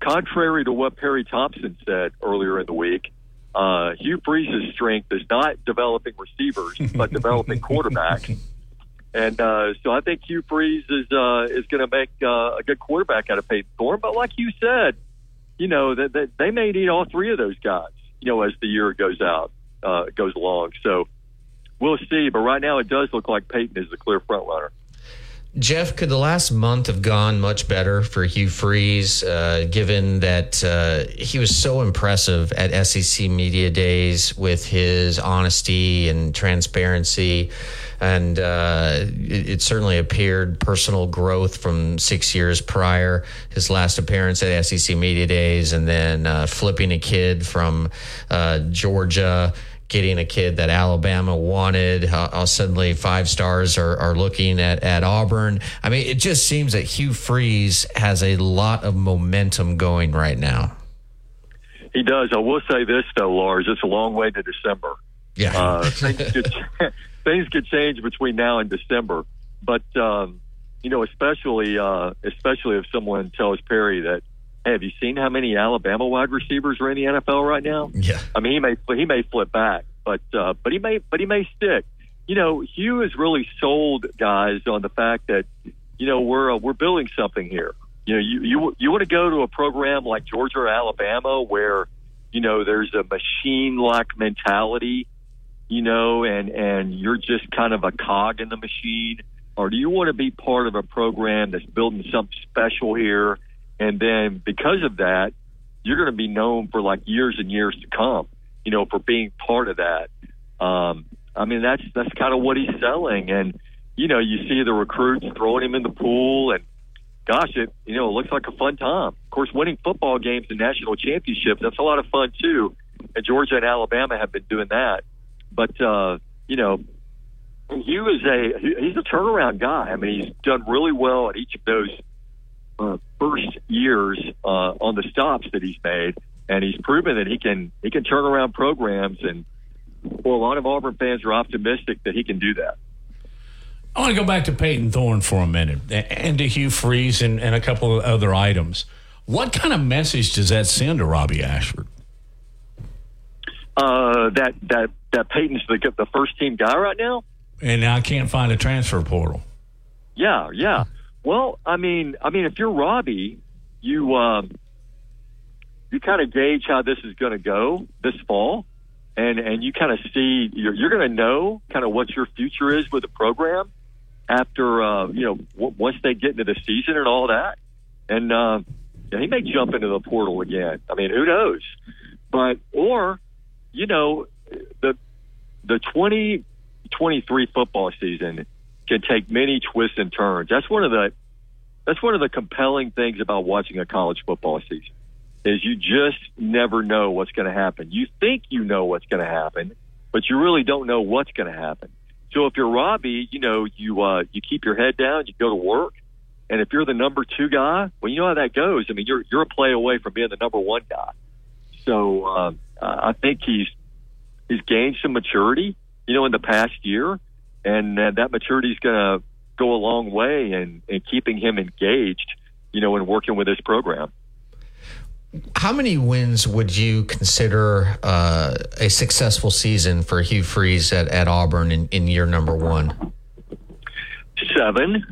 contrary to what Perry Thompson said earlier in the week, uh, Hugh Freeze's strength is not developing receivers, but developing quarterbacks. [LAUGHS] And uh, so I think Hugh Freeze is uh, is going to make uh, a good quarterback out of Payton Thorne. But like you said, you know that, that they may need all three of those guys. You know, as the year goes out uh, goes along. So we'll see. But right now, it does look like Payton is the clear front runner. Jeff, could the last month have gone much better for Hugh Freeze, uh, given that uh, he was so impressive at SEC Media Days with his honesty and transparency? And uh, it, it, certainly appeared personal growth from six years prior. His last appearance at SEC Media Days, and then uh, flipping a kid from uh, Georgia getting a kid that Alabama wanted. How, suddenly five stars are, are looking at, at Auburn. I mean, it just seems that Hugh Freeze has a lot of momentum going right now. He does. I will say this though, Lars. It's a long way to December. Yeah, uh, things, could, [LAUGHS] [LAUGHS] things could change between now and December. But um, you know, especially uh, especially if someone tells Perry that Hey, have you seen how many Alabama wide receivers are in the NFL right now? Yeah. I mean, he may he may flip back, but uh, but he may but he may stick. You know, Hugh has really sold guys on the fact that you know we're uh, we're building something here. You know, you you you want to go to a program like Georgia or Alabama where you know there's a machine like mentality, you know, and and you're just kind of a cog in the machine, or do you want to be part of a program that's building something special here? And then because of that, you're going to be known for like years and years to come, you know, for being part of that. Um, I mean, that's, that's kind of what he's selling. And, you know, you see the recruits throwing him in the pool and gosh, it, you know, it looks like a fun time. Of course, winning football games and national championships, that's a lot of fun too. And Georgia and Alabama have been doing that. But, uh, you know, Hugh is a, he's a turnaround guy. I mean, he's done really well at each of those uh, first years uh, on the stops that he's made, and he's proven that he can he can turn around programs. And well, a lot of Auburn fans are optimistic that he can do that. I want to go back to Payton Thorne for a minute and to Hugh Freeze and, and a couple of other items. What kind of message does that send to Robby Ashford? Uh, that that that Payton's the the first team guy right now, and I can't find a transfer portal. Yeah, yeah. Well, I mean, I mean, if you're Robby, you um, you kind of gauge how this is going to go this fall, and and you kind of see you're, you're going to know kind of what your future is with the program after uh, you know w- once they get into the season and all that, and uh, yeah, he may jump into the portal again. I mean, who knows? But or you know the the 2023 football season can take many twists and turns. That's one of the that's one of the compelling things about watching a college football season is you just never know what's going to happen. You think you know what's going to happen, but you really don't know what's going to happen. So if you're Robby, you know you uh, you keep your head down, you go to work, and if you're the number two guy, well, you know how that goes. I mean, you're you're a play away from being the number one guy. So uh, I think he's he's gained some maturity, you know, in the past year, and uh, that maturity is going to go a long way in, in keeping him engaged, you know, in working with this program. How many wins would you consider uh, a successful season for Hugh Freeze at, at Auburn in, in year number one? Seven.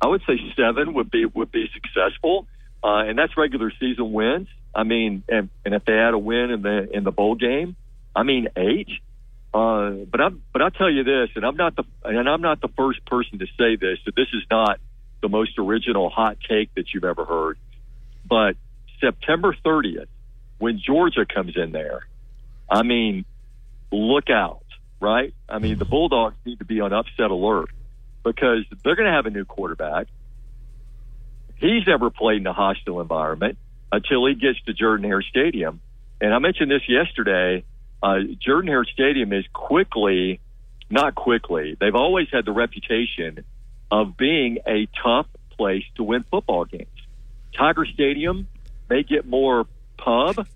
I would say seven would be would be successful, uh, and that's regular season wins. I mean, and, and if they had a win in the in the bowl game, I mean eight. Uh, but I'm, but I'll tell you this, and I'm not the, and I'm not the first person to say this. So this is not the most original hot take that you've ever heard. But September 30th, when Georgia comes in there, I mean, look out, right? I mean, the Bulldogs need to be on upset alert because they're going to have a new quarterback. He's never played in a hostile environment until he gets to Jordan Hare Stadium. And I mentioned this yesterday uh, Jordan Hare Stadium is quickly, not quickly, they've always had the reputation of being a tough place to win football games. Tiger Stadium may get more pub.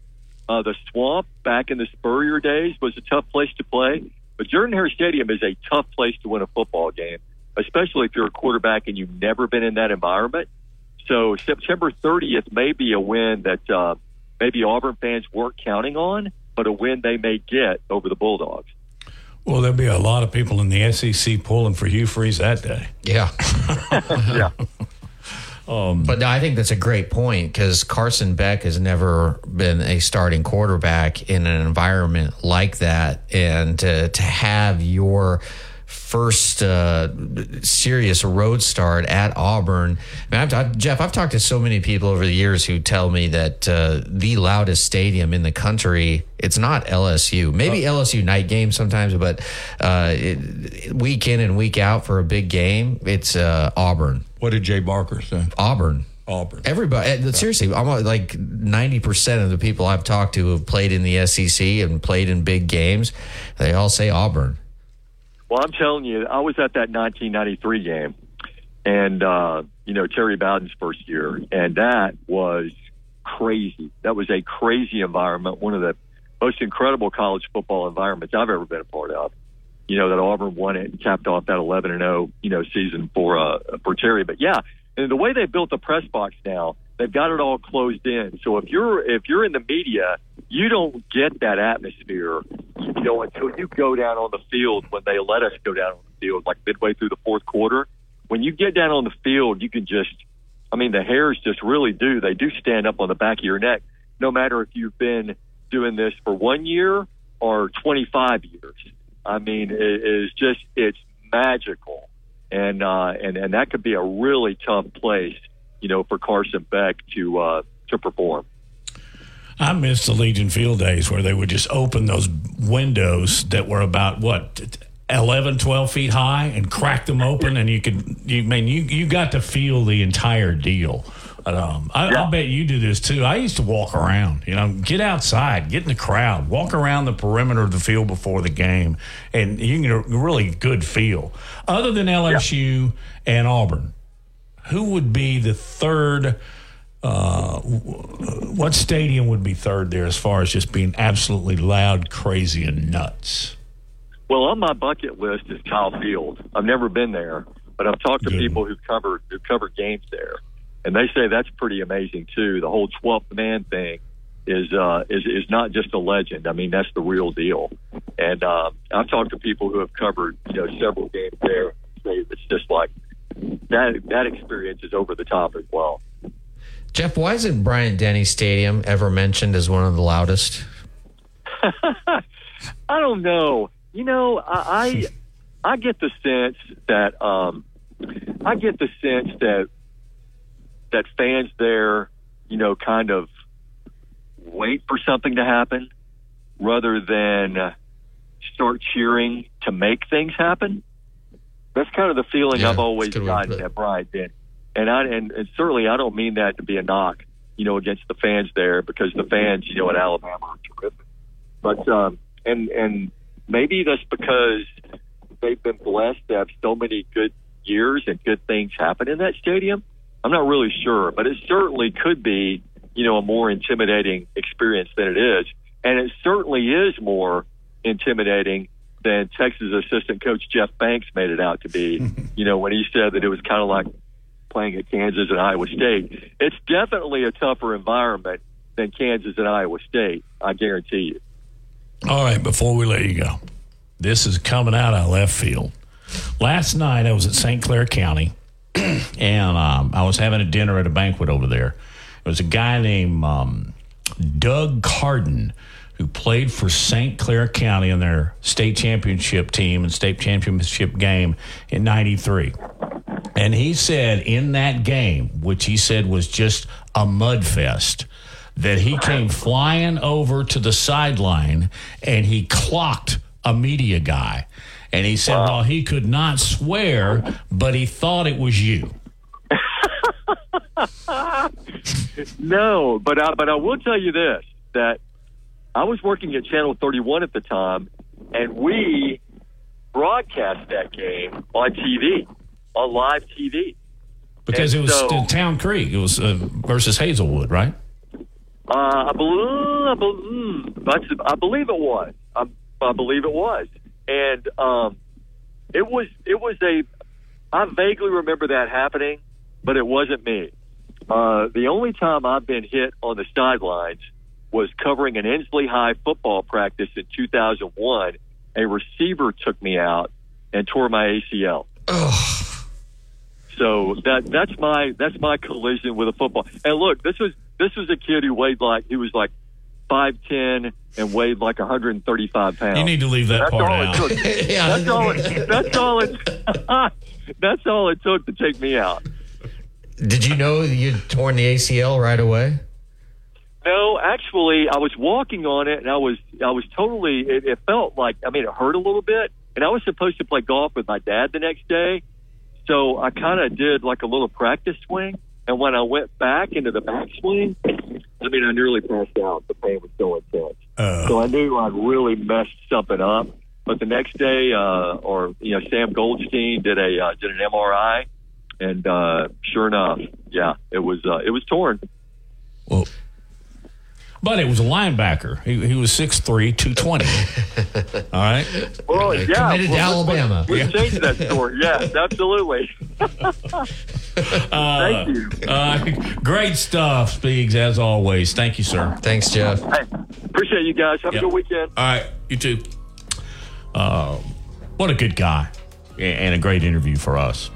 Uh, the swamp back in the Spurrier days was a tough place to play, but Jordan Hare Stadium is a tough place to win a football game, especially if you're a quarterback and you've never been in that environment. So September 30th may be a win that uh, maybe Auburn fans weren't counting on, but a win they may get over the Bulldogs. Well, there'll be a lot of people in the SEC pulling for Hugh Freeze that day. Yeah. [LAUGHS] yeah. Um, but I think that's a great point because Carson Beck has never been a starting quarterback in an environment like that, and to to have your first uh, serious road start at Auburn. I mean, I've, I've, Jeff, I've talked to so many people over the years who tell me that uh, the loudest stadium in the country. It's not LSU. Maybe Oh. LSU night games sometimes, but uh, it, week in and week out for a big game, it's uh, Auburn. What did Jay Barker say? Auburn. Auburn. Everybody, uh, seriously, almost like ninety percent of the people I've talked to who have played in the SEC and played in big games, they all say Auburn. Well, I'm telling you, I was at that 1993 game, and uh, you know Terry Bowden's first year, and that was crazy. That was a crazy environment, one of the most incredible college football environments I've ever been a part of. You know that Auburn won it and capped off that 11 and 0, you know, season for uh, for Terry. But yeah, and the way they built the press box now, they've got it all closed in. So if you're if you're in the media, you don't get that atmosphere, you know, until you go down on the field when they let us go down on the field, like midway through the fourth quarter. When you get down on the field, you can just, I mean, the hairs just really do. They do stand up on the back of your neck, no matter if you've been doing this for one year or 25 years. I mean, it is just, it's magical. And, uh, and, and that could be a really tough place, you know, for Carson Beck to, uh, to perform. I miss the Legion Field days where they would just open those windows that were about what 11, 12 feet high and crack them open, and you could. You I mean you you got to feel the entire deal. Um, I, I bet you do this too. I used to walk around, you know, get outside, get in the crowd, walk around the perimeter of the field before the game, and you get a really good feel. Other than LSU and Auburn, who would be the third? Uh, what stadium would be third there as far as just being absolutely loud, crazy, and nuts? Well, on my bucket list is Kyle Field. I've never been there, but I've talked to Good. people who've covered who've covered games there, and they say that's pretty amazing too. The whole twelfth man thing is uh, is is not just a legend. I mean, that's the real deal. And uh, I've talked to people who have covered you know several games there. Say it's just like that. That experience is over the top as well. Jeff, why isn't Bryant Denny Stadium ever mentioned as one of the loudest? [LAUGHS] I don't know. You know, I I, I get the sense that um, I get the sense that that fans there, you know, kind of wait for something to happen rather than uh, start cheering to make things happen. That's kind of the feeling Yeah, I've always that's a good way to gotten at Bryant Denny. And I and, and certainly I don't mean that to be a knock, you know, against the fans there because the fans, you know, at Alabama are terrific. But um, and and maybe that's because they've been blessed to have so many good years and good things happen in that stadium. I'm not really sure, but it certainly could be, you know, a more intimidating experience than it is, and it certainly is more intimidating than Texas assistant coach Jeff Banks made it out to be. [LAUGHS] you know, when he said that it was kind of like playing at Kansas and Iowa State. It's definitely a tougher environment than Kansas and Iowa State. I guarantee you. All right, before we let you go, this is coming out of left field. Last night I was at St. Clair County, [CLEARS THROAT] and um, I was having a dinner at a banquet over there. It was a guy named um, Doug Carden who played for St. Clair County in their state championship team and state championship game in '93. And he said in that game, which he said was just a mud fest, that he came flying over to the sideline and he clocked a media guy. And he said, well, he could not swear, but he thought it was you. [LAUGHS] No, but I, but I will tell you this: that I was working at Channel 31 at the time, and we broadcast that game on TV, on live TV. Because And it was so- Town Creek. It was uh, versus Hazelwood, right? Uh, I believe, I, bel- I believe it was. I, I believe it was, and um, it was it was a. I vaguely remember that happening, but it wasn't me. Uh, the only time I've been hit on the sidelines was covering an Ensley High football practice in 2001. A receiver took me out and tore my ACL. So that that's my that's my collision with a football. And look, this was this was a kid who weighed like he was like five ten, and weighed like 135 pounds. You need to leave that that's part all out. It took. [LAUGHS] Yeah. That's all. It, that's all it. [LAUGHS] that's all it took to take me out. Did you know you'd torn the ACL right away? No, actually, I was walking on it, and I was I was totally. It, it felt like I mean, it hurt a little bit, and I was supposed to play golf with my dad the next day, so I kind of did like a little practice swing, and when I went back into the backswing, I mean, I nearly passed out. The pain was so intense, Uh, so I knew I'd really messed something up. But the next day, uh, or you know, Sam Goldstein did a uh, did an MRI, and uh, sure enough, yeah, it was uh, it was torn. well, but it was a linebacker. He, he was 6'3", 220. [LAUGHS] All right. Well, yeah, Committed to well, Alabama. We, we changed that story. Yes, absolutely. [LAUGHS] Uh, Thank you. Uh, great stuff, Speegs, as always. Thank you, sir. Thanks, Jeff. Hey, appreciate you guys. Have Yep. a good weekend. All right, you too. Uh, what a good guy, and a great interview for us.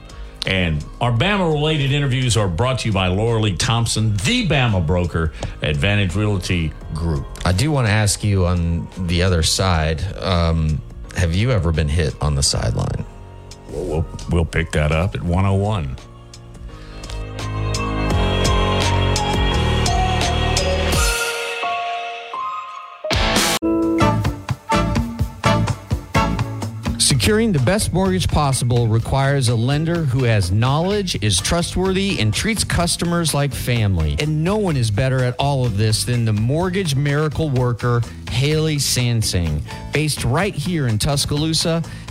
And our Bama related interviews are brought to you by Laura Lee Thompson, the Bama broker, Advantage Realty Group. I do want to ask you on the other side. Um, have you ever been hit on the sideline? We'll, we'll, we'll pick that up at 101. Securing the best mortgage possible requires a lender who has knowledge, is trustworthy, and treats customers like family. And no one is better at all of this than the mortgage miracle worker, Haley Sansing. Based right here in Tuscaloosa,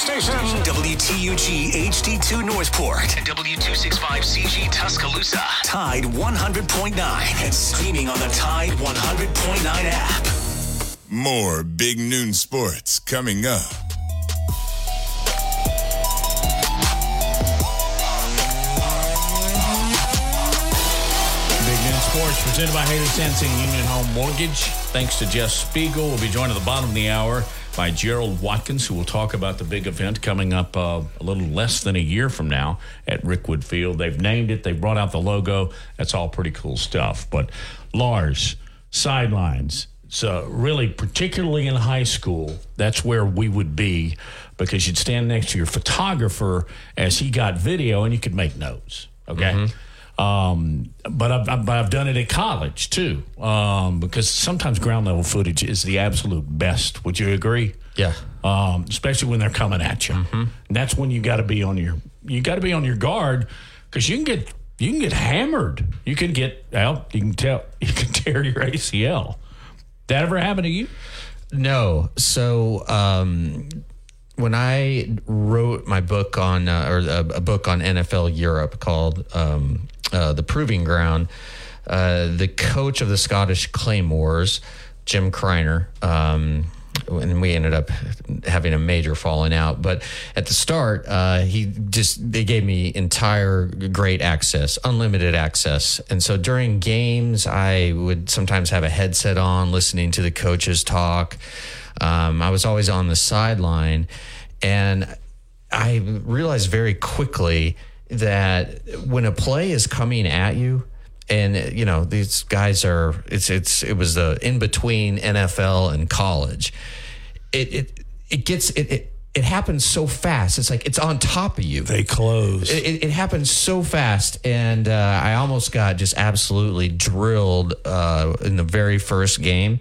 Station. WTUG HD2 Northport. And W265CG Tuscaloosa. Tide 100.9. And streaming on the Tide 100.9 app. More big noon sports coming up. Big Noon Sports presented by Haley Sansing Union Home Mortgage. Thanks to Jeff Speegle. We'll be joined at the bottom of the hour by Gerald Watkins, who will talk about the big event coming up uh, a little less than a year from now at Rickwood Field. They've named it, they've brought out the logo. That's all pretty cool stuff. But Lars, sidelines. So, really, particularly in high school, that's where we would be because you'd stand next to your photographer as he got video and you could make notes. Okay. Um, but I've, I've, I've done it at college too, um, because sometimes ground level footage is the absolute best. Would you agree? Yeah. Um, especially when they're coming at you. And that's when you got to be on your you got to be on your guard because you can get you can get hammered. You can get well, you can tell [LAUGHS] you can tear your ACL. That ever happen to you? No. So um, when I wrote my book on, uh, or a, a book on NFL Europe called um, uh, The Proving Ground, uh, the coach of the Scottish Claymores, Jim Criner, um, and we ended up having a major falling out. But at the start, uh, he just they gave me entire great access, unlimited access, and so during games, I would sometimes have a headset on, listening to the coaches talk. Um, I was always on the sideline, and I realized very quickly that when a play is coming at you, and you know these guys are it's it's it was the in between NFL and college. It it it gets it it it happens so fast. It's like it's on top of you. They close. It, it, it happens so fast, and uh, I almost got just absolutely drilled uh, in the very first game.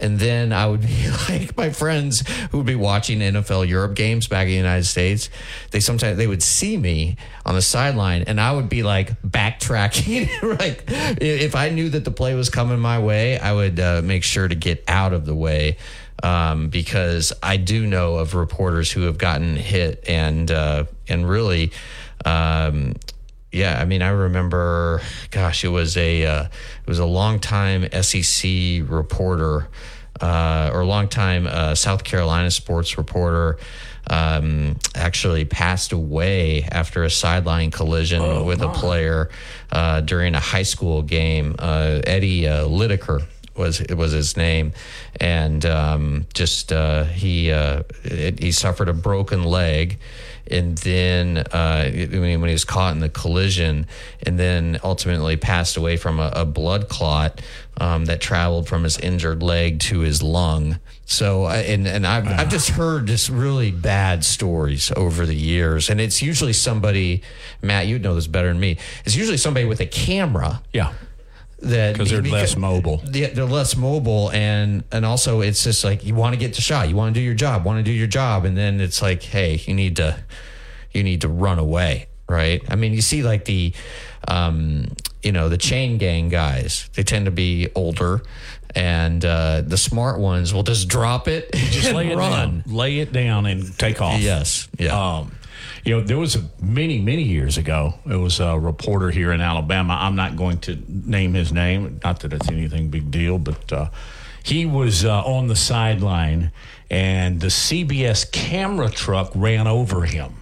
And then I would be [LAUGHS] like my friends who would be watching NFL Europe games back in the United States. They sometimes they would see me on the sideline, and I would be like backtracking. [LAUGHS] like if I knew that the play was coming my way, I would uh, make sure to get out of the way um, because I do know of reporters who have gotten hit and uh, and really. Um, yeah, I mean, I remember, gosh, it was a uh, it was a long time SEC reporter uh, or longtime uh, South Carolina sports reporter, um, actually passed away after a sideline collision Oh, with a player uh, during a high school game. Uh, Eddie uh, Lideker was it was his name, and um, just uh, he uh, it, he suffered a broken leg, and then uh, when when he was caught in the collision, and then ultimately passed away from a, a blood clot um, that traveled from his injured leg to his lung. So, and and I've I've just heard just really bad stories over the years, and it's usually somebody, Matt, you'd know this better than me. It's usually somebody with a camera Yeah. That Because they're less mobile. yeah, they're less mobile, and and also it's just like you want to get the shot, you want to do your job, want to do your job, and then it's like, hey, you need to, you need to run away, right? I mean, you see like the, um, you know, the chain gang guys, they tend to be older, and uh, the smart ones will just drop it, Just [LAUGHS] and lay it run. down. Lay it down and take off. Yes, yeah. Um, you know, there was a, many, many years ago. It was a reporter here in Alabama. I'm not going to name his name. Not that it's anything big deal, but uh, he was uh, on the sideline, and the CBS camera truck ran over him.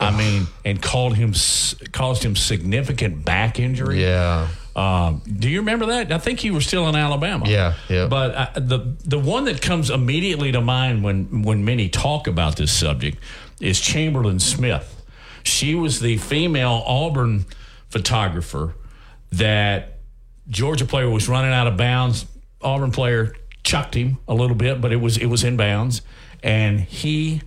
I mean, and called him caused him significant back injury. Yeah. Um, do you remember that? I think you were still in Alabama. Yeah, yeah. But uh, the the one that comes immediately to mind when when many talk about this subject is Chamberlain Smith. She was the female Auburn photographer that Georgia player was running out of bounds. Auburn player chucked him a little bit, but it was it was in bounds, and he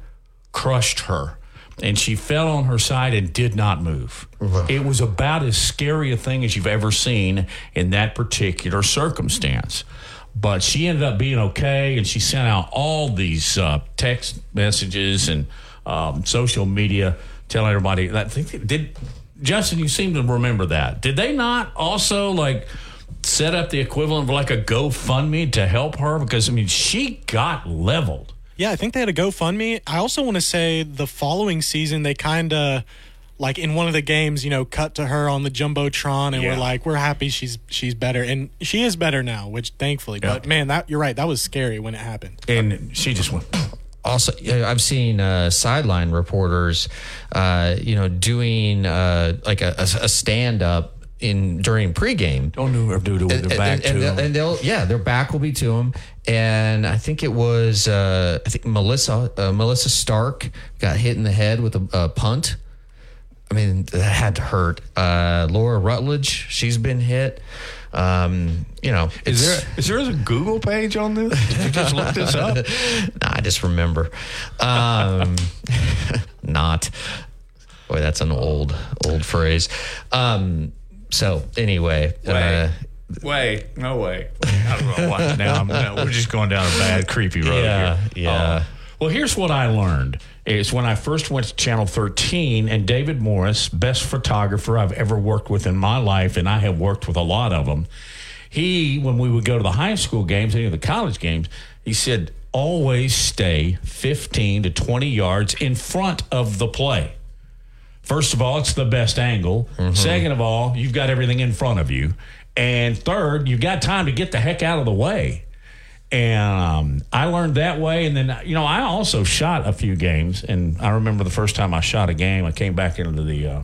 crushed her. And she fell on her side and did not move. It was about as scary a thing as you've ever seen in that particular circumstance. But she ended up being okay, and she sent out all these uh, text messages and um, social media telling everybody. I think did Justin, you seem to remember that. Did they not also like set up the equivalent of like a GoFundMe to help her? Because I mean, she got leveled. Yeah, I think they had a GoFundMe. I also want to say the following season they kind of like in one of the games, you know, cut to her on the jumbotron, and Yeah. we're like, we're happy she's she's better, and she is better now, which thankfully. But man, that you're right, that was scary when it happened. And she just went. [CLEARS THROAT] also I've seen uh, sideline reporters, uh, you know, doing uh, like a, a, a stand up in during pregame. Don't do or do with their back and, to and, them. and they'll yeah, their back will be to them. And I think it was uh, I think Melissa uh, Melissa Stark got hit in the head with a, a punt. I mean, that had to hurt. Uh, Laura Rutledge, she's been hit. Um, you know, Is there is there a Google page on this? Did you just look this up? [LAUGHS] Nah, I just remember. Um, [LAUGHS] not. Boy, that's an old old phrase. Um, so anyway, uh, Wait, no way. I don't know why. Now I'm, no, we're just going down a bad, creepy road Yeah, here. yeah. Uh, well, here's what I learned. Is when I first went to Channel 13, and David Morris, best photographer I've ever worked with in my life, and I have worked with a lot of them. He, when we would go to the high school games, any of the college games, he said, always stay 15 to 20 yards in front of the play. First of all, it's the best angle. Second of all, you've got everything in front of you. And third, you've got time to get the heck out of the way. And um, I learned that way. And then, you know, I also shot a few games. And I remember the first time I shot a game, I came back into the uh,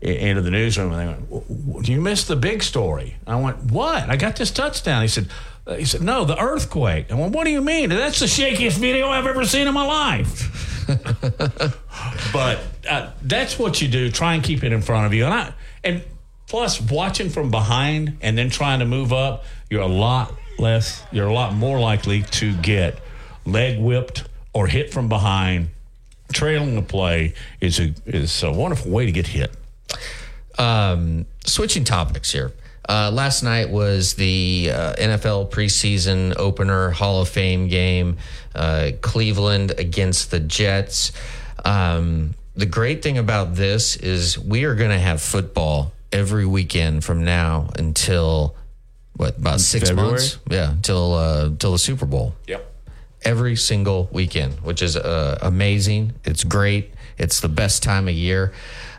into the newsroom and they went, "W- w- "You missed the big story." I went, "What? I got this touchdown." He said. He said, "No, the earthquake." I went, "What do you mean? That's the shakiest video I've ever seen in my life." [LAUGHS] but uh, that's what you do. Try and keep it in front of you, and I and plus watching from behind and then trying to move up, you're a lot less. You're a lot more likely to get leg whipped or hit from behind. Trailing the play is a is a wonderful way to get hit. um, switching topics here. Uh, last night was the uh, NFL preseason opener Hall of Fame game, uh, Cleveland against the Jets. Um, the great thing about this is we are going to have football every weekend from now until what about six February? months? Yeah, until uh, until the Super Bowl. Yep. every single weekend, which is uh, amazing. It's great. It's the best time of year.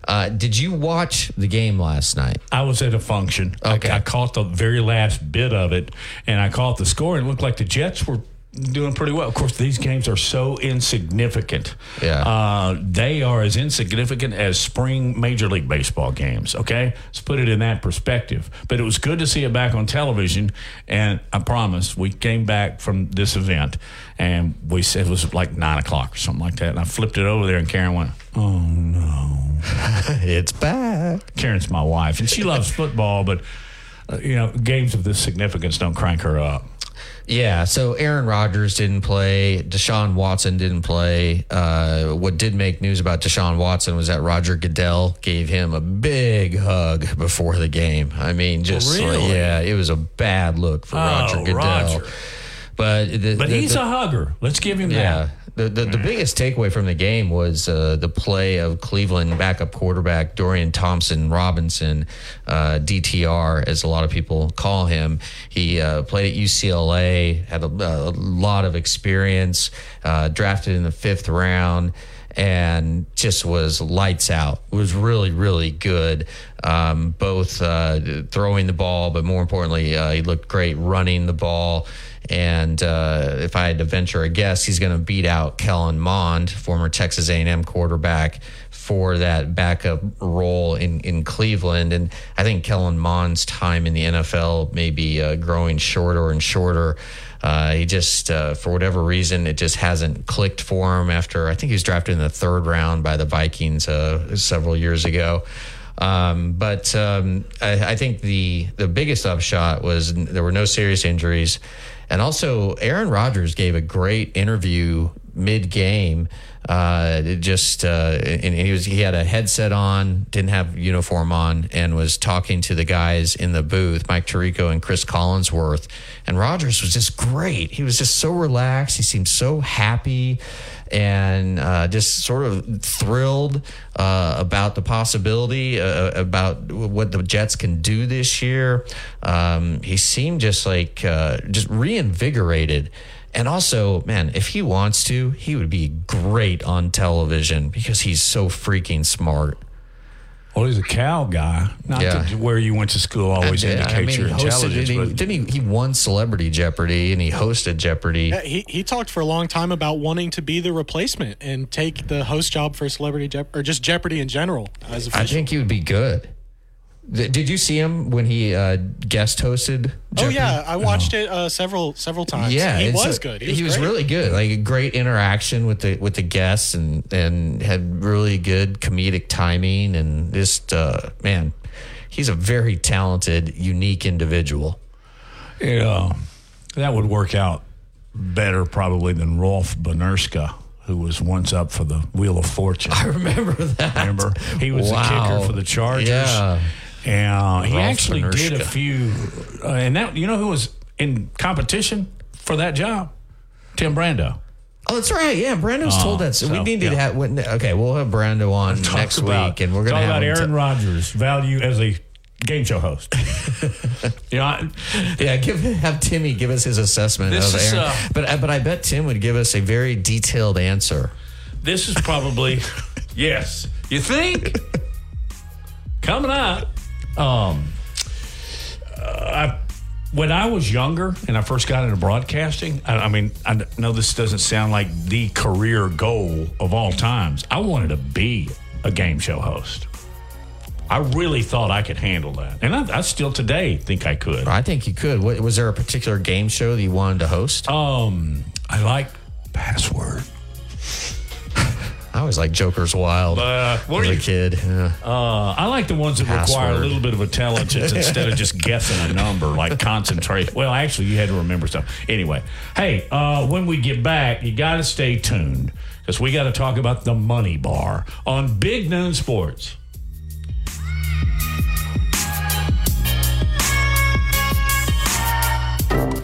Uh, did you watch the game last night? I was at a function. Okay. I, I caught the very last bit of it, and I caught the score, and it looked like the Jets were doing pretty well. Of course, these games are so insignificant. Yeah. Uh, they are as insignificant as spring Major League Baseball games, okay? Let's put it in that perspective. But it was good to see it back on television, and I promise we came back from this event, and we said it was like 9 o'clock or something like that, and I flipped it over there, and Karen went, oh, no. [LAUGHS] it's back. Karen's my wife, and she loves football, but uh, you know, games of this significance don't crank her up. Yeah, so Aaron Rodgers didn't play. Deshaun Watson didn't play. Uh, what did make news about Deshaun Watson was that Roger Goodell gave him a big hug before the game. I mean, just like, yeah, it was a bad look for Oh, Roger Goodell. Roger. But the, But the- he's the- a hugger. Let's give him yeah. that. The, the, the biggest takeaway from the game was uh, the play of Cleveland backup quarterback Dorian Thompson Robinson, uh, DTR, as a lot of people call him. He uh, played at UCLA, had a, a lot of experience, uh, drafted in the fifth round. And just was lights out. Was really, really good. Um, both uh, throwing the ball, but more importantly, uh, he looked great running the ball. And uh, if I had to venture a guess, he's going to beat out Kellen Mond, former Texas A&M quarterback, for that backup role in, in Cleveland. And I think Kellen Mond's time in the NFL may be uh, growing shorter and shorter. Uh, he just, uh, for whatever reason, it just hasn't clicked for him after I think he was drafted in the third round by the Vikings uh, several years ago. Um, but um, I, I think the the biggest upshot was there were no serious injuries, and also Aaron Rodgers gave a great interview mid game. Uh, just uh, and he was he had a headset on, didn't have uniform on, and was talking to the guys in the booth, Mike Tirico and Cris Collinsworth. And Rodgers was just great. He was just so relaxed. He seemed so happy and uh, just sort of thrilled uh, about the possibility uh, about what the Jets can do this year. Um, he seemed just like uh, just reinvigorated. And also, man, if he wants to, he would be great on television because he's so freaking smart. Well, he's a Cal guy. Not Yeah. that where you went to school always I- I indicates mean, your he hosted- intelligence. didn't, he, but didn't he? He won Celebrity Jeopardy and he hosted Jeopardy. Yeah, he he talked for a long time about wanting to be the replacement and take the host job for Celebrity Jeopardy or just Jeopardy in general as a I think he would be good. Th- Did you see him when he uh, guest hosted? Oh yeah, I watched it uh, several several times. Yeah, he was a- good. He was, great. really good. Like a great interaction with the with the guests, and and had really good comedic timing, and just uh, man, he's a very talented, unique individual. yeah, that would work out better probably than Rolf Benirschke, who was once up for the Wheel of Fortune. [LAUGHS] I remember that. Remember, he was Wow. the kicker for the Chargers. Yeah. And uh, he Rolf actually did a few, uh, and that you know who was in competition for that job? Tim Brando. Oh, that's right. Yeah, Brando's Oh, told that. So, we so, need to yeah. have. when- Okay, we'll have Brando on Talk next about- week, and we're going to talk have about Aaron t- Rodgers' value as a game show host. [LAUGHS] you know, I- Yeah, give have Timmy give us his assessment This of is, Aaron. uh, but but I bet Tim would give us a very detailed answer. this is probably [LAUGHS] yes. You think coming up? Um, uh, I, when I was younger and I first got into broadcasting, I, I mean, I know this doesn't sound like the career goal of all times. I wanted to be a game show host. I really thought I could handle that, and I, I still today think I could. I think you could. What, was there a particular game show that you wanted to host? Um, I like password. I always like Joker's Wild Uh, what as are a you- kid. Yeah. Uh, I like the ones that require a little bit of intelligence instead of just guessing a number, like concentrate. Well, actually, you had to remember stuff. Anyway, hey, uh, when we get back, you got to stay tuned because we got to talk about the money bar on Big Noon Sports.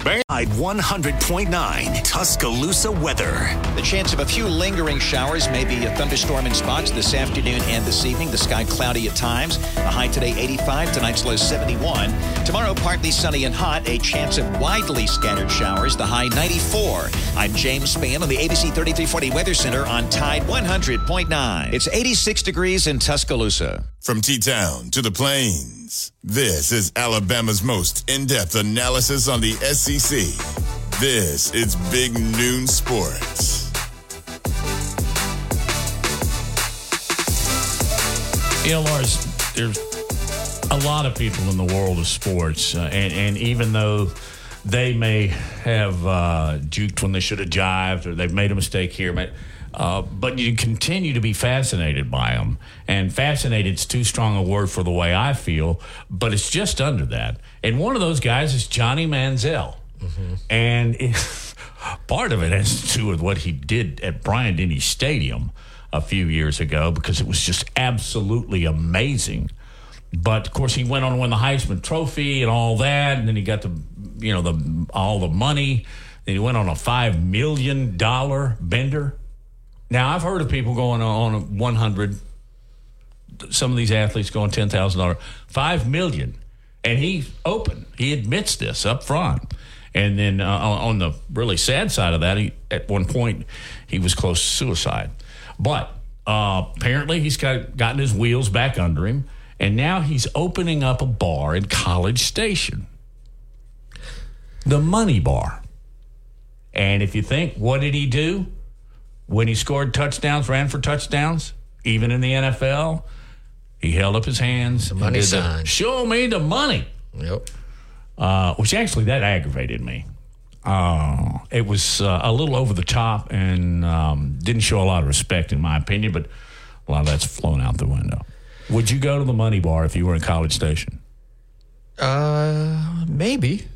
Tide 100.9 Tuscaloosa weather. The chance of a few lingering showers, maybe a thunderstorm in spots this afternoon and this evening. The sky cloudy at times. The high today 85, tonight's low 71. Tomorrow partly sunny and hot. A chance of widely scattered showers. The high 94. I'm James Spann on the ABC 3340 Weather Center on Tide 100.9. It's 86 degrees in Tuscaloosa. From T Town to the plains, this is Alabama's most in depth analysis on the SEC. This is Big Noon Sports. Yeah, Lars, there's a lot of people in the world of sports, uh, and, and even though they may have uh, juked when they should have jived or they've made a mistake here, but, uh, but you continue to be fascinated by them. And fascinated's too strong a word for the way I feel, but it's just under that. And one of those guys is Johnny Manziel. And it, [LAUGHS] part of it has to do with what he did at Bryant Denny Stadium a few years ago because it was just absolutely amazing. But of course, he went on to win the Heisman Trophy and all that, and then he got the, you know, the all the money. Then he went on a five million dollar bender. Now I've heard of people going on a one hundred. Some of these athletes going ten thousand dollars, five million, and he's open. He admits this up front. And then uh, on the really sad side of that, he at one point he was close to suicide. But uh, apparently he's got gotten his wheels back under him, and now he's opening up a bar in College Station, the Money Bar. And if you think, what did he do when he scored touchdowns, ran for touchdowns, even in the NFL? He held up his hands. The money sign. Show me the money. Yep. Uh, which actually that aggravated me. Uh, it was uh, a little over the top and um, didn't show a lot of respect, in my opinion. But a lot of that's flown out the window. Would you go to the Money Bar if you were in College Station? Uh, maybe.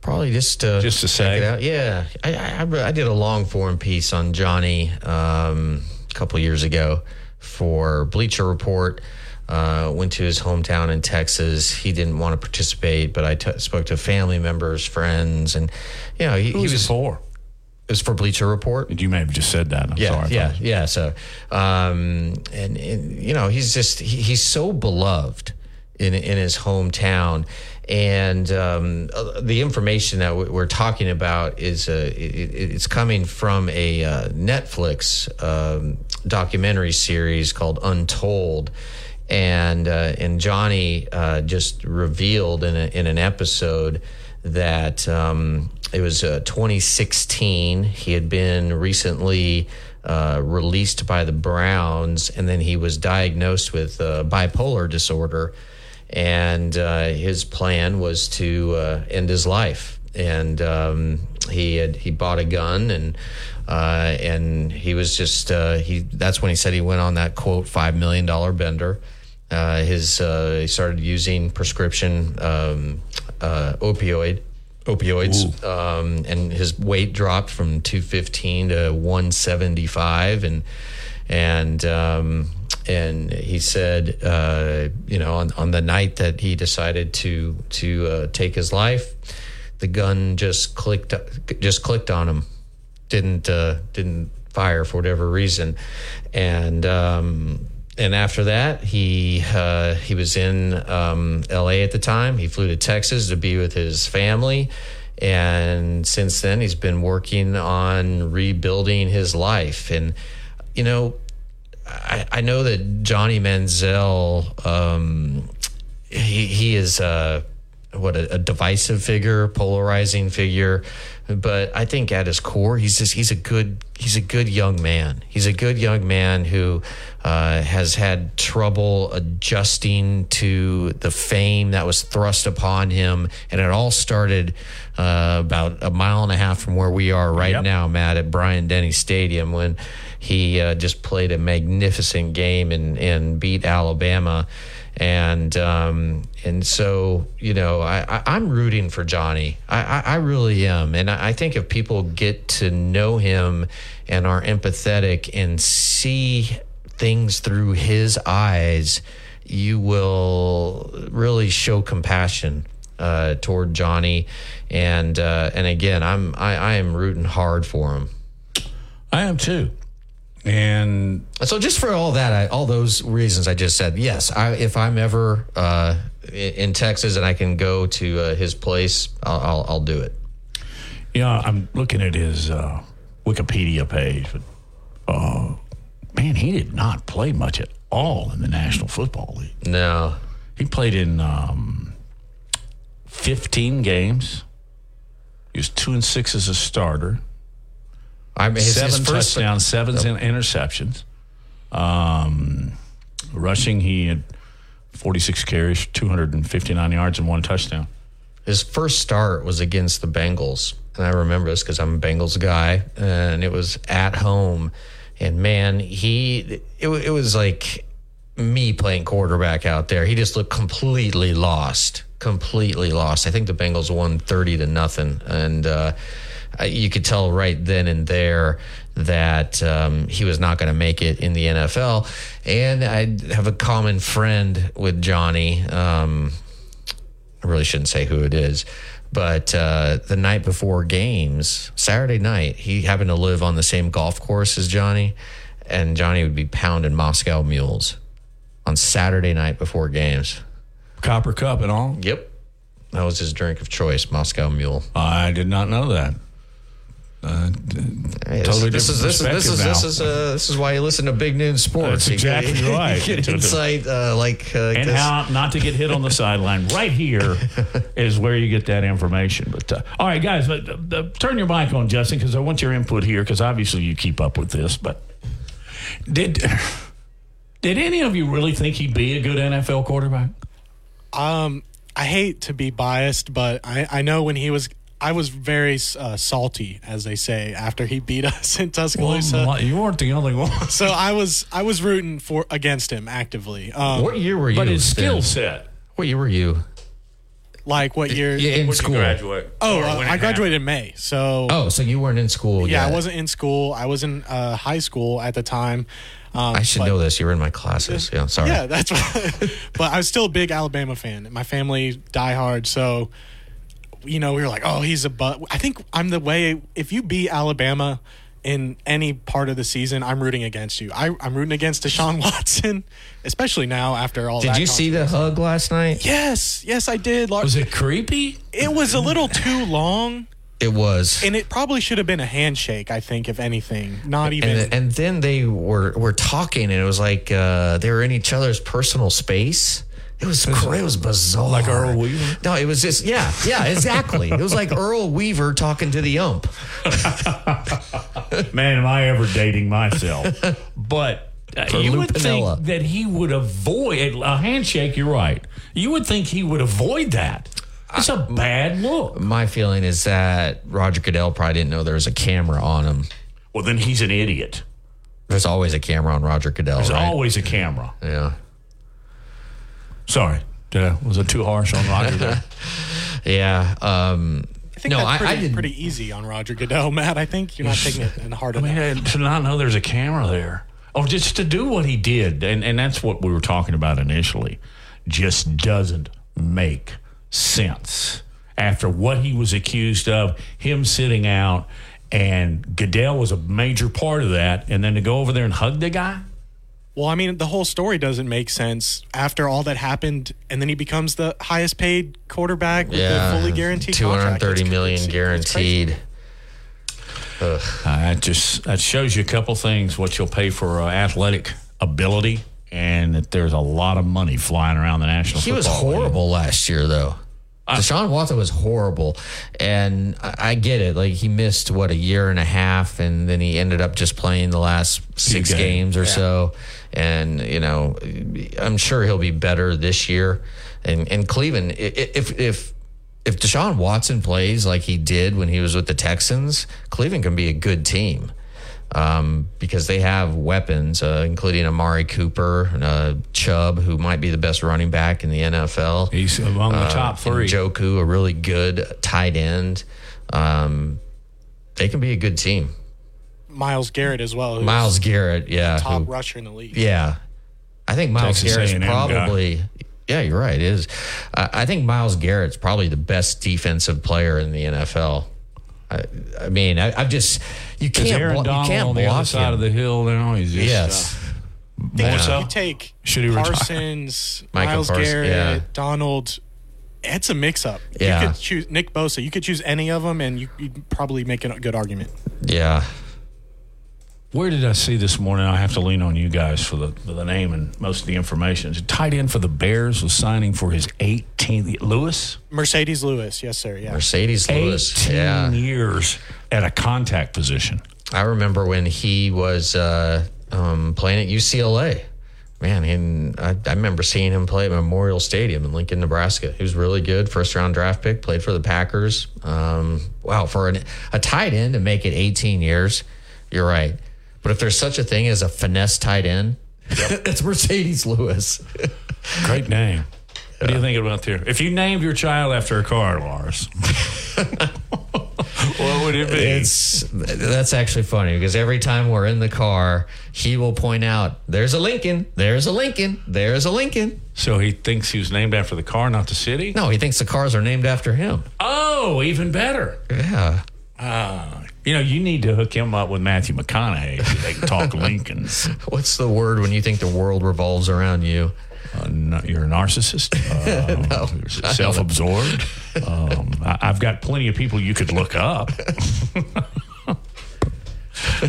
Probably just to Just to check say? it out. Yeah, I, I, I did a long form piece on Johnny um, a couple years ago for Bleacher Report. Uh, went to his hometown in Texas. He didn't want to participate, but I t- spoke to family members, friends, and you know he, he was for? It was for Bleacher Report. You may have just said that. I'm yeah, sorry. Yeah, yeah. So, um, and, and you know, he's just he, he's so beloved in in his hometown, and um, uh, the information that we- we're talking about is uh, it's coming from a uh, Netflix um, documentary series called Untold. And uh, and Johnny uh, just revealed in a, in an episode that um, it was uh, 2016. He had been recently released by the Browns, and then he was diagnosed with bipolar disorder. And uh, his plan was to uh, end his life. And um, he had he bought a gun and. Uh, and he was just uh, he. That's when he said he went on that quote five million dollar bender. Uh, his uh, he started using prescription um, uh, opioid opioids, um, and his weight dropped from 215 to 175, and and um, and he said, uh, you know, on, on the night that he decided to to uh, take his life, the gun just clicked just clicked on him, didn't uh, didn't fire for whatever reason, and. Um, and after that, he uh, he was in um, L.A. at the time. He flew to Texas to be with his family, and since then, he's been working on rebuilding his life. And you know, I, I know that Johnny Manziel, um, he he is uh, what a, a divisive figure, polarizing figure. But I think at his core, he's just he's a good he's a good young man. He's a good young man who uh, has had trouble adjusting to the fame that was thrust upon him, and it all started uh, about a mile and a half from where we are right Yep. now, Matt, at Bryant Denny Stadium when he uh, just played a magnificent game and and beat Alabama. And um, and so you know I, I I'm rooting for Johnny. I, I, I really am, and I, I think if people get to know him and are empathetic and see things through his eyes, you will really show compassion uh, toward Johnny, and uh, and again, I'm I, I am rooting hard for him. I am too. And so, just for all that, I, all those reasons I just said, yes, I, if I'm ever uh, in Texas and I can go to uh, his place, I'll, I'll, I'll do it. Yeah, I'm looking at his uh, Wikipedia page. But, uh, man, he did not play much at all in the National Football League. No, he played in um, 15 games. He was two and six as a starter. I mean, his- his seven first- touchdowns, seven Nope. interceptions. Um, rushing, he had 46 carries, 259 yards, and one touchdown. His first start was against the Bengals. And I remember this because I'm a Bengals guy. And it was at home. And man, he, it, it was like me playing quarterback out there. He just looked completely lost. Completely lost. I think the Bengals won 30 to nothing. And, uh, you could tell right then and there that um, he was not going to make it in the NFL. And I have a common friend with Johnny. Um, I really shouldn't say who it is, but uh, the night before games, Saturday night, he happened to live on the same golf course as Johnny, and Johnny would be pounding Moscow mules on Saturday night before games. Copper Cup and all? Yep. That was his drink of choice, Moscow Mule. I did not know that. Uh, totally this, different is this is this is perspective this is uh, this is why you listen to Big Noon Sports. That's You get- exactly [LAUGHS] you right. get insight uh, like uh, and this. how not to get hit on the sideline. Right here [LAUGHS] is where you get that information. But uh, all right, guys, but, uh, uh, turn your mic on, Justin, because I want your input here. Because obviously you keep up with this. But did [SIGHS] did any of you really think he'd be a good NFL quarterback? Um, I hate to be biased, but I, I know when he was, I was very uh, salty, as they say, after he beat us in Tuscaloosa. Well, you weren't the only one. [LAUGHS] so I was, I was rooting for against him actively. Um, what year were you? But his skill set. What year were you? Like what year? Yeah, in Where'd you school. graduate? Oh, uh, I graduated in May. So Oh, so you weren't in school yeah, yet? I wasn't in school. I was in uh, high school at the time. Um, I should but- know this. You were in my classes. Yeah, sorry. Yeah, that's [LAUGHS] right. but I was still a big Alabama fan. My family diehard, so you know we were like, oh, he's a but. I think I'm the way. If you beat Alabama in any part of the season, I'm rooting against you. I, I'm rooting against Deshaun [LAUGHS] Watson, especially now after all. Did you see the hug last night? Yes, yes, I did. Was it creepy? It was a little too long. It was. And it probably should have been a handshake. I think, if anything, not even. And, and then they were were talking, and it was like uh, they were in each other's personal space. It was it was bizarre. Like Earl Weaver? No, it was just yeah, yeah, exactly. it was like Earl Weaver talking to the ump. [LAUGHS] Man, am I ever dating myself? But uh, you Lou would Piniella. think that he would avoid a handshake. You're right. You would think he would avoid that. It's a bad look. My feeling is that Roger Goodell probably didn't know there was a camera on him. Well, then he's an idiot. There's always a camera on Roger Goodell. There's right? always a camera. yeah. Sorry, Did I- was it too harsh on Roger there? [LAUGHS] Yeah. Um, I think no, that's pretty, I did. pretty easy on Roger Goodell, [LAUGHS] Matt. I think you're not taking it in hard I mean, enough. to not know there's a camera there, or just to do what he did, and and that's what we were talking about initially, just doesn't make sense. After what he was accused of, him sitting out, and Goodell was a major part of that, and then to go over there and hug the guy. Well, I mean, the whole story doesn't make sense after all that happened, and then he becomes the highest paid quarterback with yeah, the fully guaranteed two hundred contract. thirty It's- million it's- it's guaranteed. Ugh. Uh, that just that shows you a couple things: what you'll pay for uh, athletic ability, and that there's a lot of money flying around the national. He was Football League. horrible last year, though. Deshaun Watson was horrible, and I, I get it. Like he missed what a year and a half, and then he ended up just playing the last six games, games or so. And you know, I'm sure he'll be better this year. And and Cleveland, i- i- if if if Deshaun Watson plays like he did when he was with the Texans, Cleveland can be a good team um, because they have weapons, uh, including Amari Cooper, uh, Chubb, who might be the best running back in the NFL. He's among the Uh, top three. Njoku, a really good tight end. Um, they can be a good team. Myles Garrett as well. Myles Garrett, yeah, top who- rusher in the league. yeah. I think Myles Texas Garrett's A&M guy. probably Yeah, you're right. It is. Uh, I think Myles Garrett's probably the best defensive player in the NFL. I, I mean, I, I've just you can't Aaron blo- you can't on the other side him. of the hill now? He's just, yes. uh, Think more so. You take Should he? Parsons, [LAUGHS] Michael Myles Parsons, Garrett, yeah. Donald. It's a mix-up. Yeah. You could choose Nick Bosa. You could choose any of them, and you, you'd probably make a good argument. yeah. Where did I see this morning? I have to lean on you guys for the for the name and most of the information. The tight end for the Bears was signing for his 18th Lewis. Marcedes Lewis, yes sir. Yeah. Marcedes Lewis. 18 Yeah. years at a contact position. I remember when he was uh, um, playing at UCLA. Man, and I, I remember seeing him play at Memorial Stadium in Lincoln, Nebraska. He was really good, first round draft pick, played for the Packers. Um, wow, for an, a tight end to make it 18 years, you're right. But if there's such a thing as a finesse tight end, [LAUGHS] it's Marcedes Lewis. Great name. What do you think about there? If you named your child after a car, Lars, [LAUGHS] what would it be? It's that's actually funny because every time we're in the car, he will point out, "There's a Lincoln, there's a Lincoln, there's a Lincoln." so he thinks he was named after the car, not the city? No, he thinks the cars are named after him. Oh, even better. Yeah. Ah, you know, you need to hook him up with Matthew McConaughey so they can talk [LAUGHS] Lincolns. What's the word when you think the world revolves around you? Uh, no, you're a narcissist, [LAUGHS] uh, you're self-absorbed. [LAUGHS] Um, I, I've got plenty of people you could look up.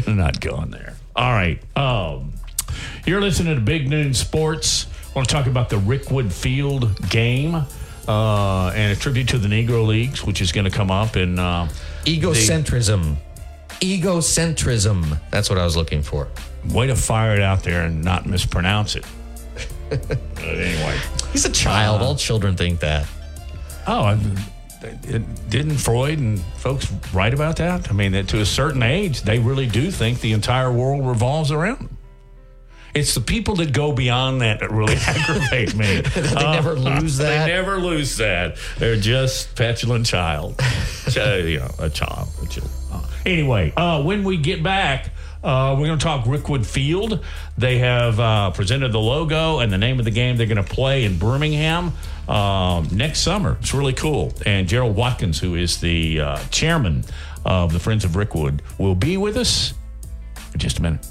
Not going there. All right. Um, you're listening to Big Noon Sports. I want to talk about the Rickwood Field game uh, and a tribute to the Negro Leagues, which is going to come up in. Uh, Egocentrism. Egocentrism. That's what I was looking for. way to fire it out there and not mispronounce it. [LAUGHS] but anyway. He's a child. Uh, All children think that. Oh, I- it- didn't Freud and folks write about that? I mean, that to a certain age, they really do think the entire world revolves around them. It's the people that go beyond that that really [LAUGHS] aggravate me. [LAUGHS] They never lose that? They never lose that. They're just petulant child. Ch- you know, a child. A child. Anyway, uh, when we get back, uh, we're going to talk Rickwood Field. They have uh, presented the logo and the name of the game they're going to play in Birmingham um, next summer. It's really cool. And Gerald Watkins, who is the uh, chairman of the Friends of Rickwood, will be with us in just a minute.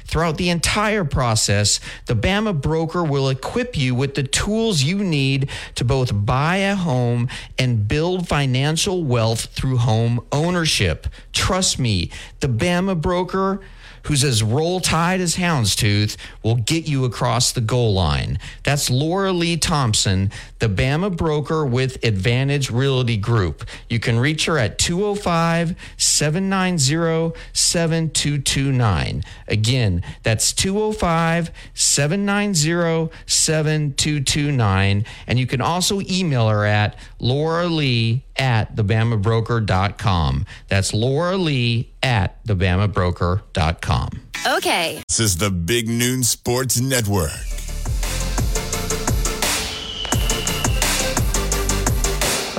Throughout the entire process, the Bama broker will equip you with the tools you need to both buy a home and build financial wealth through home ownership. Trust me, the Bama broker who's as roll tide as houndstooth, will get you across the goal line. That's Laura Lee Thompson, the Bama broker with Advantage Realty Group. You can reach her at 205 790 7229. Again, that's 205 790 7229. And you can also email her at Laura Lee at thebamabroker.com. That's Laura Lee at thebamabroker.com. Okay. This is the Big Noon Sports Network.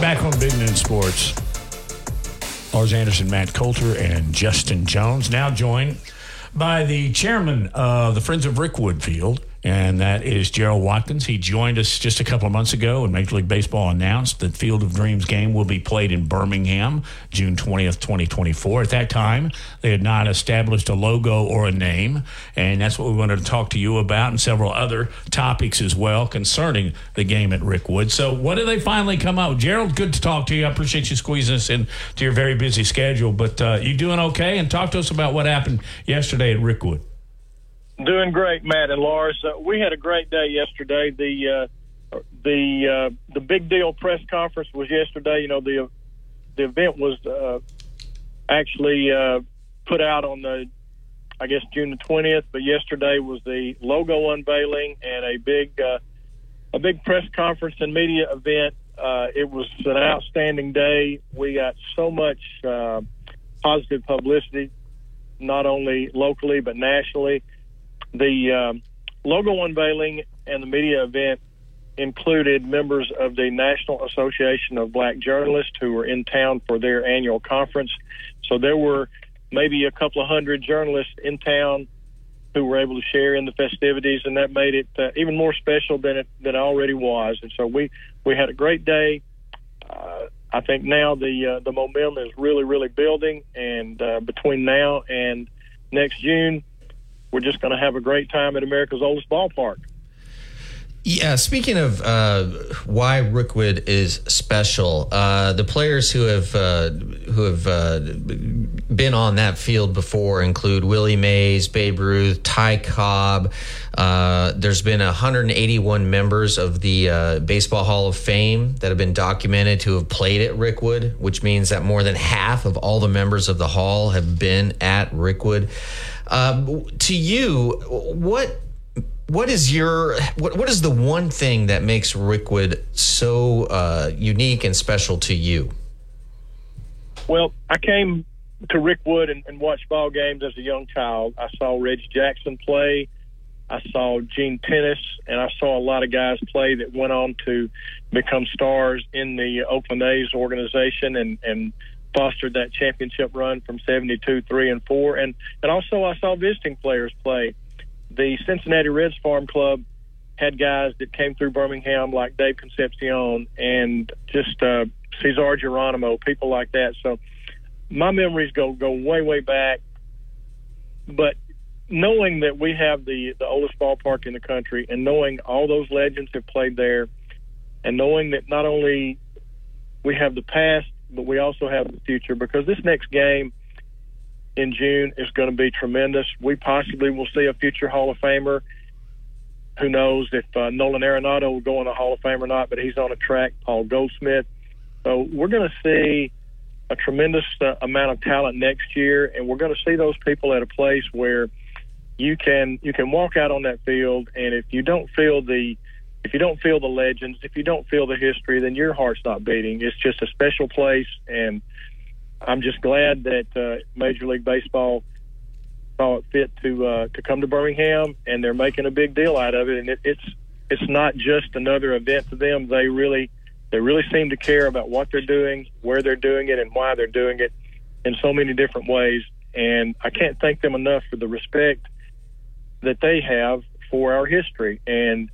Back on Big Noon Sports, Lars Anderson, Matt Coulter, and Justin Jones, now joined by the chairman of the Friends of Rickwood Field, and that is Gerald Watkins. He joined us just a couple of months ago, and Major League Baseball announced that Field of Dreams game will be played in Birmingham, June 20th, 2024. At that time, they had not established a logo or a name, and that's what we wanted to talk to you about, and several other topics as well concerning the game at Rickwood. So, what did they finally come out? Gerald, good to talk to you. I appreciate you squeezing us into your very busy schedule, but uh, you doing okay? And talk to us about what happened yesterday at Rickwood. Doing great, Matt and Lars. Uh, we had a great day yesterday. The uh, the uh, the big deal press conference was yesterday. You know the the event was uh, actually uh, put out on the I guess June the twentieth, but yesterday was the logo unveiling and a big uh, a big press conference and media event. It was an outstanding day. We got so much positive publicity, not only locally but nationally. The um, logo unveiling and the media event included members of the National Association of Black Journalists who were in town for their annual conference. So there were maybe a couple of hundred journalists in town who were able to share in the festivities, and that made it uh, even more special than it than it already was. And so we we had a great day. Uh, I think now the uh, the momentum is really really building, and uh, between now and next June, we're just going to have a great time at America's oldest ballpark. Yeah, speaking of uh, why Rickwood is special, uh, the players who have uh, who have uh, been on that field before include Willie Mays, Babe Ruth, Ty Cobb. Uh, there's been 181 members of the uh, Baseball Hall of Fame that have been documented who have played at Rickwood, which means that more than half of all the members of the hall have been at Rickwood. Um, to you, what what is your what, what is the one thing that makes Rickwood so uh, unique and special to you? Well, I came to Rickwood and, and watched ball games as a young child. I saw Reggie Jackson play. I saw Gene Tenace, and I saw a lot of guys play that went on to become stars in the Oakland A's organization and, and fostered that championship run from 72, 3, and 4. And, and also I saw visiting players play the Cincinnati Reds Farm Club had guys that came through Birmingham like Dave Concepcion and just uh, Cesar Geronimo, people like that. So my memories go go way way back. But knowing that we have the the oldest ballpark in the country, and knowing all those legends have played there, and knowing that not only we have the past, but we also have the future, because this next game in June is going to be tremendous. We possibly will see a future Hall of Famer. Who knows if uh, Nolan Arenado will go in the Hall of Fame or not, but he's on a track, Paul Goldschmidt. So we're going to see a tremendous uh, amount of talent next year, and we're going to see those people at a place where you can you can walk out on that field, and if you don't feel the if you don't feel the legends, if you don't feel the history, then your heart's not beating. It's just a special place, and I'm just glad that uh, Major League Baseball saw it fit to uh, to come to Birmingham, and they're making a big deal out of it. And it, it's it's not just another event to them. They really they really seem to care about what they're doing, where they're doing it, and why they're doing it in so many different ways. And I can't thank them enough for the respect that they have for our history. And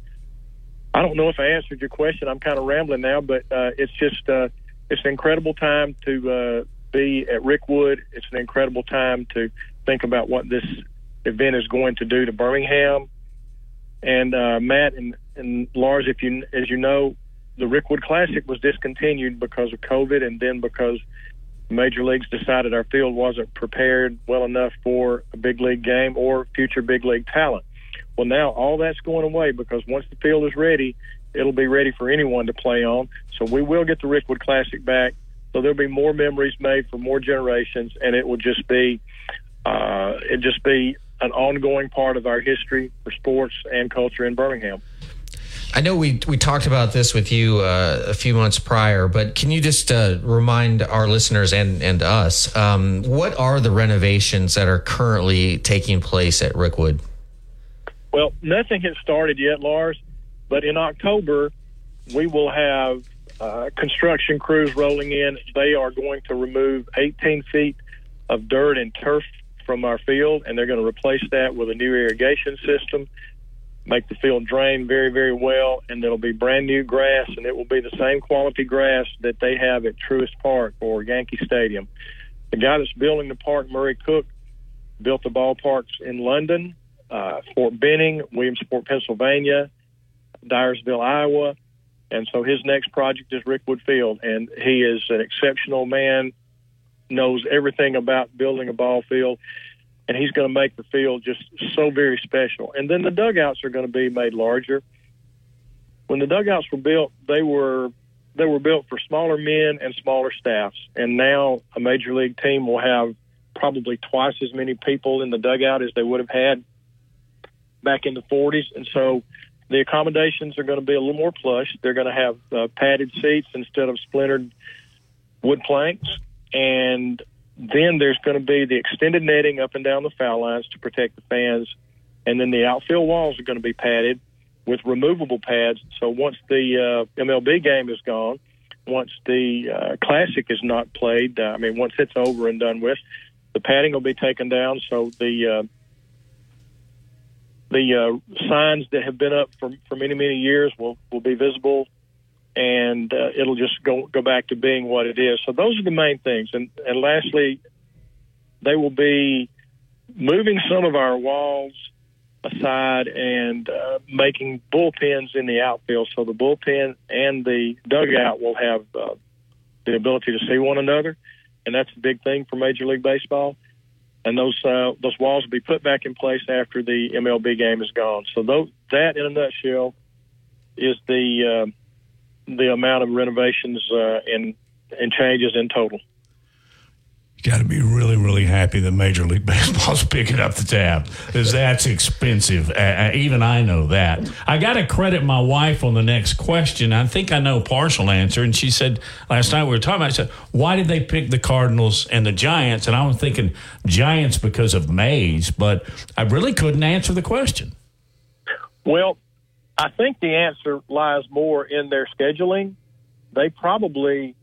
I don't know if I answered your question. I'm kind of rambling now, but uh, it's just uh, it's an incredible time to uh, be at Rickwood. It's an incredible time to think about what this event is going to do to Birmingham. And uh, Matt and, and Lars, if you as you know, the Rickwood Classic was discontinued because of COVID, and then because major leagues decided our field wasn't prepared well enough for a big league game or future big league talent. Well, now all that's going away because once the field is ready, it'll be ready for anyone to play on. So we will get the Rickwood Classic back. So there'll be more memories made for more generations, and it will just be uh, it just be an ongoing part of our history for sports and culture in Birmingham. I know we we talked about this with you uh, a few months prior, but can you just uh, remind our listeners and and us um, what are the renovations that are currently taking place at Rickwood? Well, nothing has started yet, Lars, but in October we will have uh, construction crews rolling in. They are going to remove 18 feet of dirt and turf from our field, and they're going to replace that with a new irrigation system, make the field drain very, very well, and it'll be brand new grass, and it will be the same quality grass that they have at Truist Park or Yankee Stadium. The guy that's building the park, Murray Cook, built the ballparks in London, uh, Fort Benning, Williamsport, Pennsylvania, Dyersville, Iowa, and so his next project is Rickwood Field, and he is an exceptional man, knows everything about building a ball field, and he's going to make the field just so very special. And then the dugouts are going to be made larger. when the dugouts were built, they were they were built for smaller men and smaller staffs. And now a major league team will have probably twice as many people in the dugout as they would have had back in the 40s. And so the accommodations are going to be a little more plush. They're going to have uh, padded seats instead of splintered wood planks. And then there's going to be the extended netting up and down the foul lines to protect the fans. And then the outfield walls are going to be padded with removable pads. So once the uh, MLB game is gone, once the uh, Classic is not played, uh, I mean, once it's over and done with, the padding will be taken down. So the uh, the uh, signs that have been up for, for many many years will will be visible, and uh, it'll just go go back to being what it is. So those are the main things. And and lastly, they will be moving some of our walls aside and uh, making bullpens in the outfield. So the bullpen and the dugout will have uh, the ability to see one another, and that's a big thing for Major League Baseball. And those uh, those walls will be put back in place after the MLB game is gone. So those, that, in a nutshell, is the uh, the amount of renovations uh, and and changes in total you got to be really, really happy that Major League [LAUGHS] Baseball's picking up the tab because that's expensive. Uh, even I know that. I got to credit my wife on the next question. I think I know partial answer. And she said last night we were talking about. I said, "Why did they pick the Cardinals and the Giants?" And I was thinking Giants because of Mays, but I really couldn't answer the question. Well, I think the answer lies more in their scheduling. They probably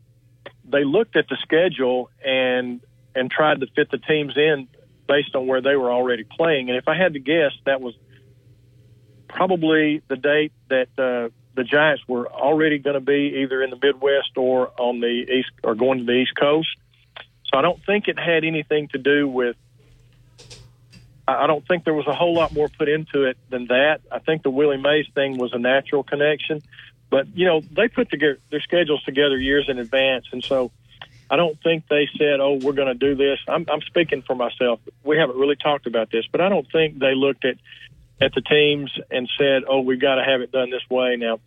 they looked at the schedule and and tried to fit the teams in based on where they were already playing. And if I had to guess, that was probably the date that uh, the Giants were already going to be either in the Midwest or on the east or going to the East Coast. So I don't think it had anything to do with. I don't think there was a whole lot more put into it than that. I think the Willie Mays thing was a natural connection. But you know, they put together their schedules together years in advance, and so I don't think they said, "Oh, we're going to do this." I'm, I'm speaking for myself. We haven't really talked about this, but I don't think they looked at at the teams and said, "Oh, we've got to have it done this way." Now,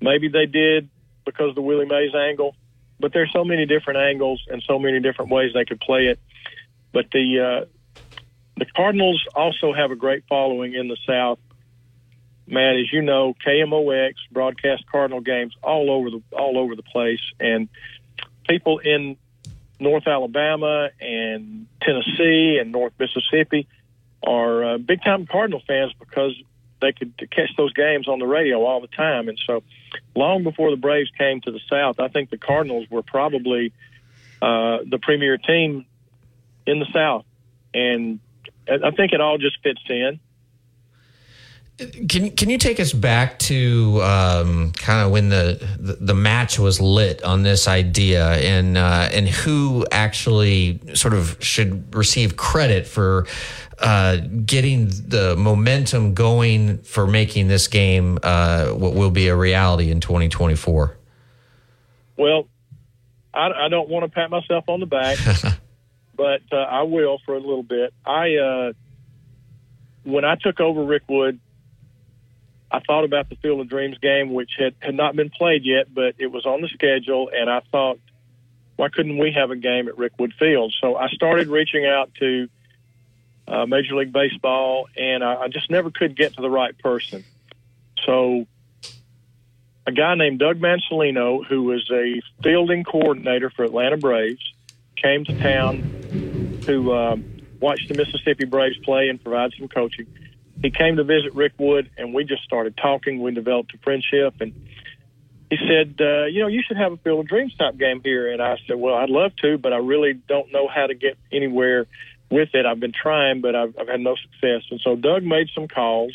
maybe they did because of the Willie Mays angle, but there's so many different angles and so many different ways they could play it. But the uh, the Cardinals also have a great following in the South Matt, as you know, KMOX broadcast Cardinal games all over the all over the place, and people in North Alabama and Tennessee and North Mississippi are uh, big time Cardinal fans because they could catch those games on the radio all the time. And so, long before the Braves came to the South, I think the Cardinals were probably uh, the premier team in the South, and I think it all just fits in. Can can you take us back to um, kind of when the, the, the match was lit on this idea and uh, and who actually sort of should receive credit for uh, getting the momentum going for making this game uh, what will be a reality in 2024? Well, I, I don't want to pat myself on the back, [LAUGHS] but uh, I will for a little bit. I uh, when I took over Rickwood I thought about the Field of Dreams game, which had, had not been played yet, but it was on the schedule, and I thought, why couldn't we have a game at Rickwood Field? So I started reaching out to uh, Major League Baseball, and I, I just never could get to the right person. So a guy named Doug Mansolino, who was a fielding coordinator for Atlanta Braves, came to town to uh, watch the Mississippi Braves play and provide some coaching he came to visit Rickwood, and we just started talking. We developed a friendship, and he said, uh, "You know, you should have a Field of Dreams type game here." And I said, "Well, I'd love to, but I really don't know how to get anywhere with it. I've been trying, but I've, I've had no success." And so Doug made some calls,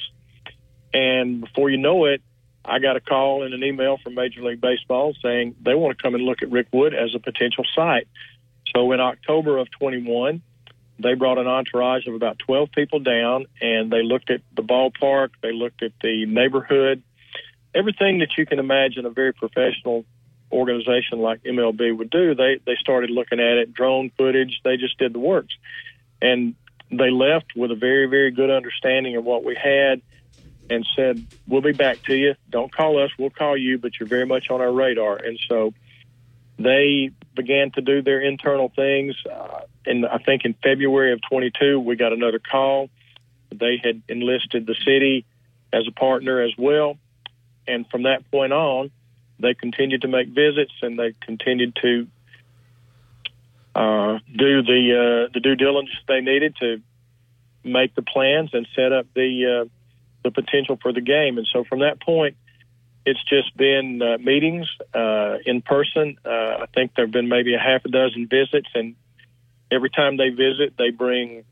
and before you know it, I got a call and an email from Major League Baseball saying they want to come and look at Rickwood as a potential site. So in October of 21, they brought an entourage of about 12 people down and they looked at the ballpark, they looked at the neighborhood, everything that you can imagine a very professional organization like MLB would do. They they started looking at it, drone footage, they just did the works. And they left with a very very good understanding of what we had and said, "We'll be back to you. Don't call us. We'll call you, but you're very much on our radar." And so they began to do their internal things. Uh, and I think in February of 22, we got another call. They had enlisted the city as a partner as well. And from that point on, they continued to make visits and they continued to uh, do the uh, the due diligence they needed to make the plans and set up the uh, the potential for the game. And so from that point, it's just been uh, meetings uh, in person. Uh, I think there have been maybe a half a dozen visits, and every time they visit, they bring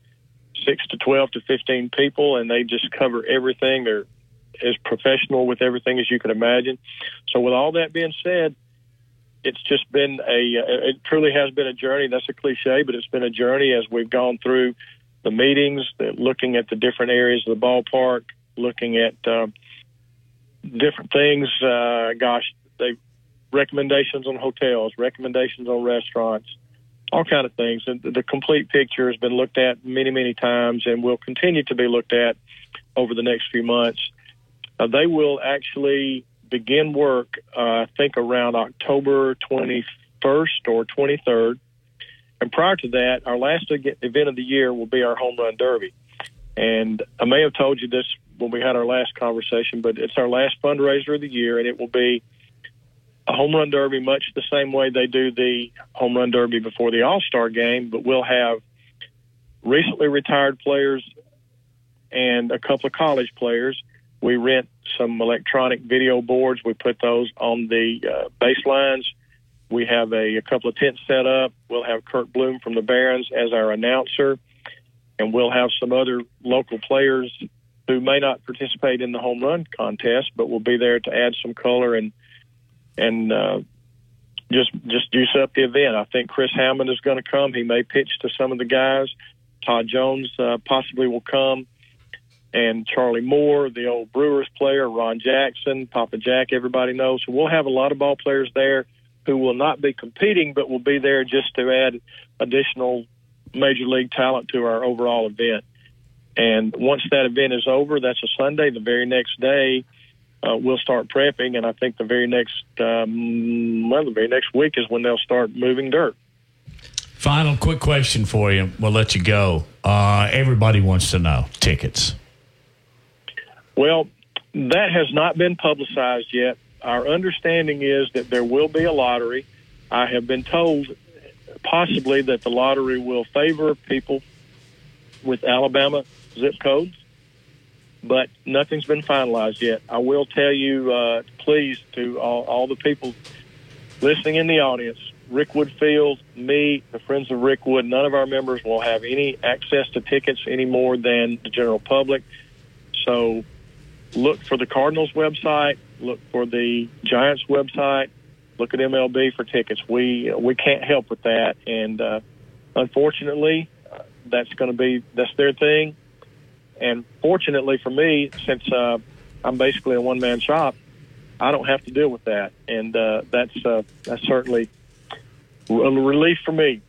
six to twelve to fifteen people, and they just cover everything. They're as professional with everything as you can imagine. So, with all that being said, it's just been a it truly has been a journey. That's a cliche, but it's been a journey as we've gone through the meetings, looking at the different areas of the ballpark, looking at uh, different things. Uh, gosh, they recommendations on hotels, recommendations on restaurants, all kind of things. And the complete picture has been looked at many, many times, and will continue to be looked at over the next few months. Uh, they will actually begin work, uh, I think, around October 21st or 23rd. And prior to that, our last event of the year will be our home run derby. And I may have told you this when we had our last conversation, but it's our last fundraiser of the year, and it will be a home run derby, much the same way they do the home run derby before the All Star game. But we'll have recently retired players and a couple of college players. We rent some electronic video boards. We put those on the uh, baselines. We have a, a couple of tents set up. We'll have Curt Bloom from the Barons as our announcer, and we'll have some other local players who may not participate in the home run contest, but will be there to add some color and and uh, just just juice up the event. I think Chris Hammond is going to come. He may pitch to some of the guys. Todd Jones uh, possibly will come, and Charlie Moore, the old Brewers player, Ron Jackson, Papa Jack. Everybody knows. So we'll have a lot of ball players there who will not be competing, but will be there just to add additional major league talent to our overall event. And once that event is over, that's a Sunday. The very next day, uh, we'll start prepping, and I think the very next um, well, the very next week is when they'll start moving dirt. Final quick question for you. We'll let you go. Uh, everybody wants to know tickets. Well, that has not been publicized yet. Our understanding is that there will be a lottery. I have been told possibly that the lottery will favor people with Alabama zip codes, but nothing's been finalized yet. I will tell you, uh, please, to all, all the people listening in the audience, Rickwood Field, me, the Friends of Rickwood, none of our members will have any access to tickets any more than the general public. So look for the Cardinals website, look for the Giants website, look at MLB for tickets. We we can't help with that, and uh, unfortunately, uh, that's going to be that's their thing. And fortunately for me, since uh, I'm basically a one man shop, I don't have to deal with that, and uh, that's uh, that's certainly a relief for me.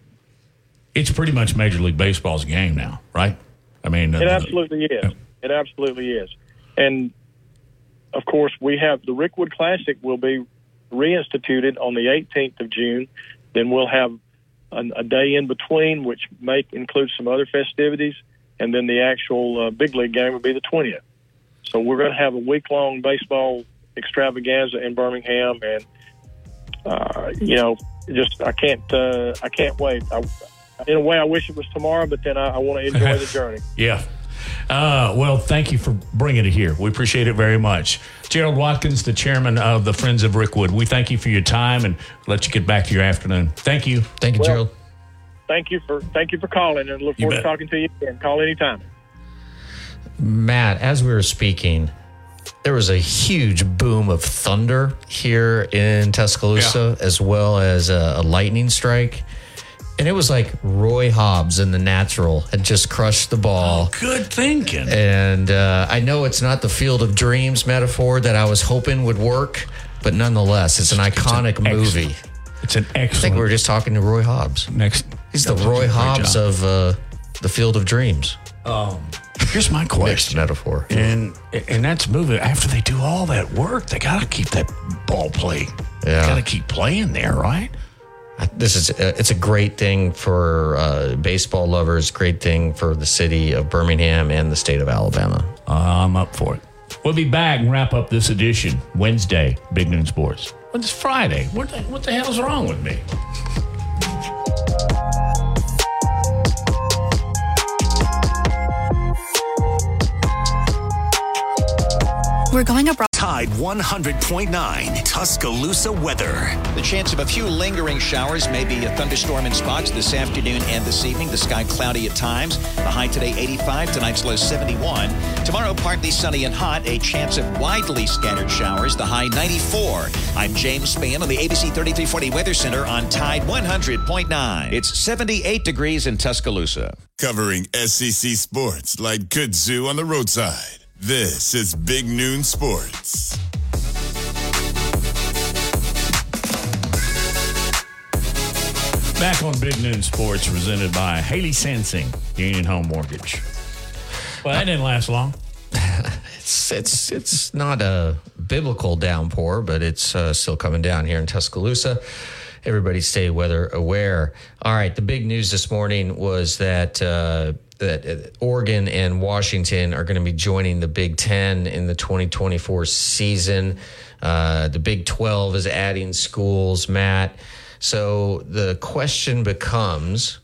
It's pretty much Major League Baseball's game now, right? I mean, it absolutely is. Yeah. It absolutely is. And of course, we have the Rickwood Classic will be reinstituted on the 18th of June. Then we'll have an, a day in between, which may include some other festivities, and then the actual uh, big league game would be the 20th. So we're going to have a week long baseball extravaganza in Birmingham, and uh, you know, just I can't uh, I can't wait. I, in a way, I wish it was tomorrow, but then I, I want to enjoy the [LAUGHS] journey. yeah. Uh, well, thank you for bringing it here. We appreciate it very much. Gerald Watkins, the chairman of the Friends of Rickwood, we thank you for your time and let you get back to your afternoon. Thank you. Thank you, well, Gerald. Thank you for thank you for calling and look forward to talking to you again. Call anytime. Matt, as we were speaking, there was a huge boom of thunder here in Tuscaloosa, yeah. as well as a, a lightning strike. And it was like Roy Hobbs in the natural had just crushed the ball. Oh, good thinking. And uh, I know it's not the field of dreams metaphor that I was hoping would work, but nonetheless, it's an iconic an movie. It's an excellent. I think we were just talking to Roy Hobbs. Next, he's the Roy Hobbs of uh, the Field of Dreams. Um, Here's my Mixed question. metaphor. And and that's moving after they do all that work. They got to keep that ball play. Yeah. Got to keep playing there, right? This is uh, it's a great thing for uh, baseball lovers. Great thing for the city of Birmingham and the state of Alabama. I'm up for it. We'll be back and wrap up this edition Wednesday, Big Noon Sports. But it's Friday. What the, what the hell's wrong with me? We're going abroad. Tide 100.9 Tuscaloosa weather. The chance of a few lingering showers, maybe a thunderstorm in spots this afternoon and this evening. The sky cloudy at times. The high today 85, tonight's low 71. Tomorrow partly sunny and hot. A chance of widely scattered showers. The high 94. I'm James Spann on the ABC 3340 Weather Center on Tide 100.9. It's 78 degrees in Tuscaloosa. Covering SEC sports like kudzu on the roadside. This is Big Noon Sports. Back on Big Noon Sports, presented by Haley Sensing, Union Home Mortgage. Well, that didn't last long. [LAUGHS] It's it's it's not a biblical downpour, but it's uh, still coming down here in Tuscaloosa. Everybody stay weather aware. All right, the big news this morning was that uh, that uh, Oregon and Washington are going to be joining the Big Ten in the 2024 season. Uh, the Big 12 is adding schools, Matt. So the question becomes,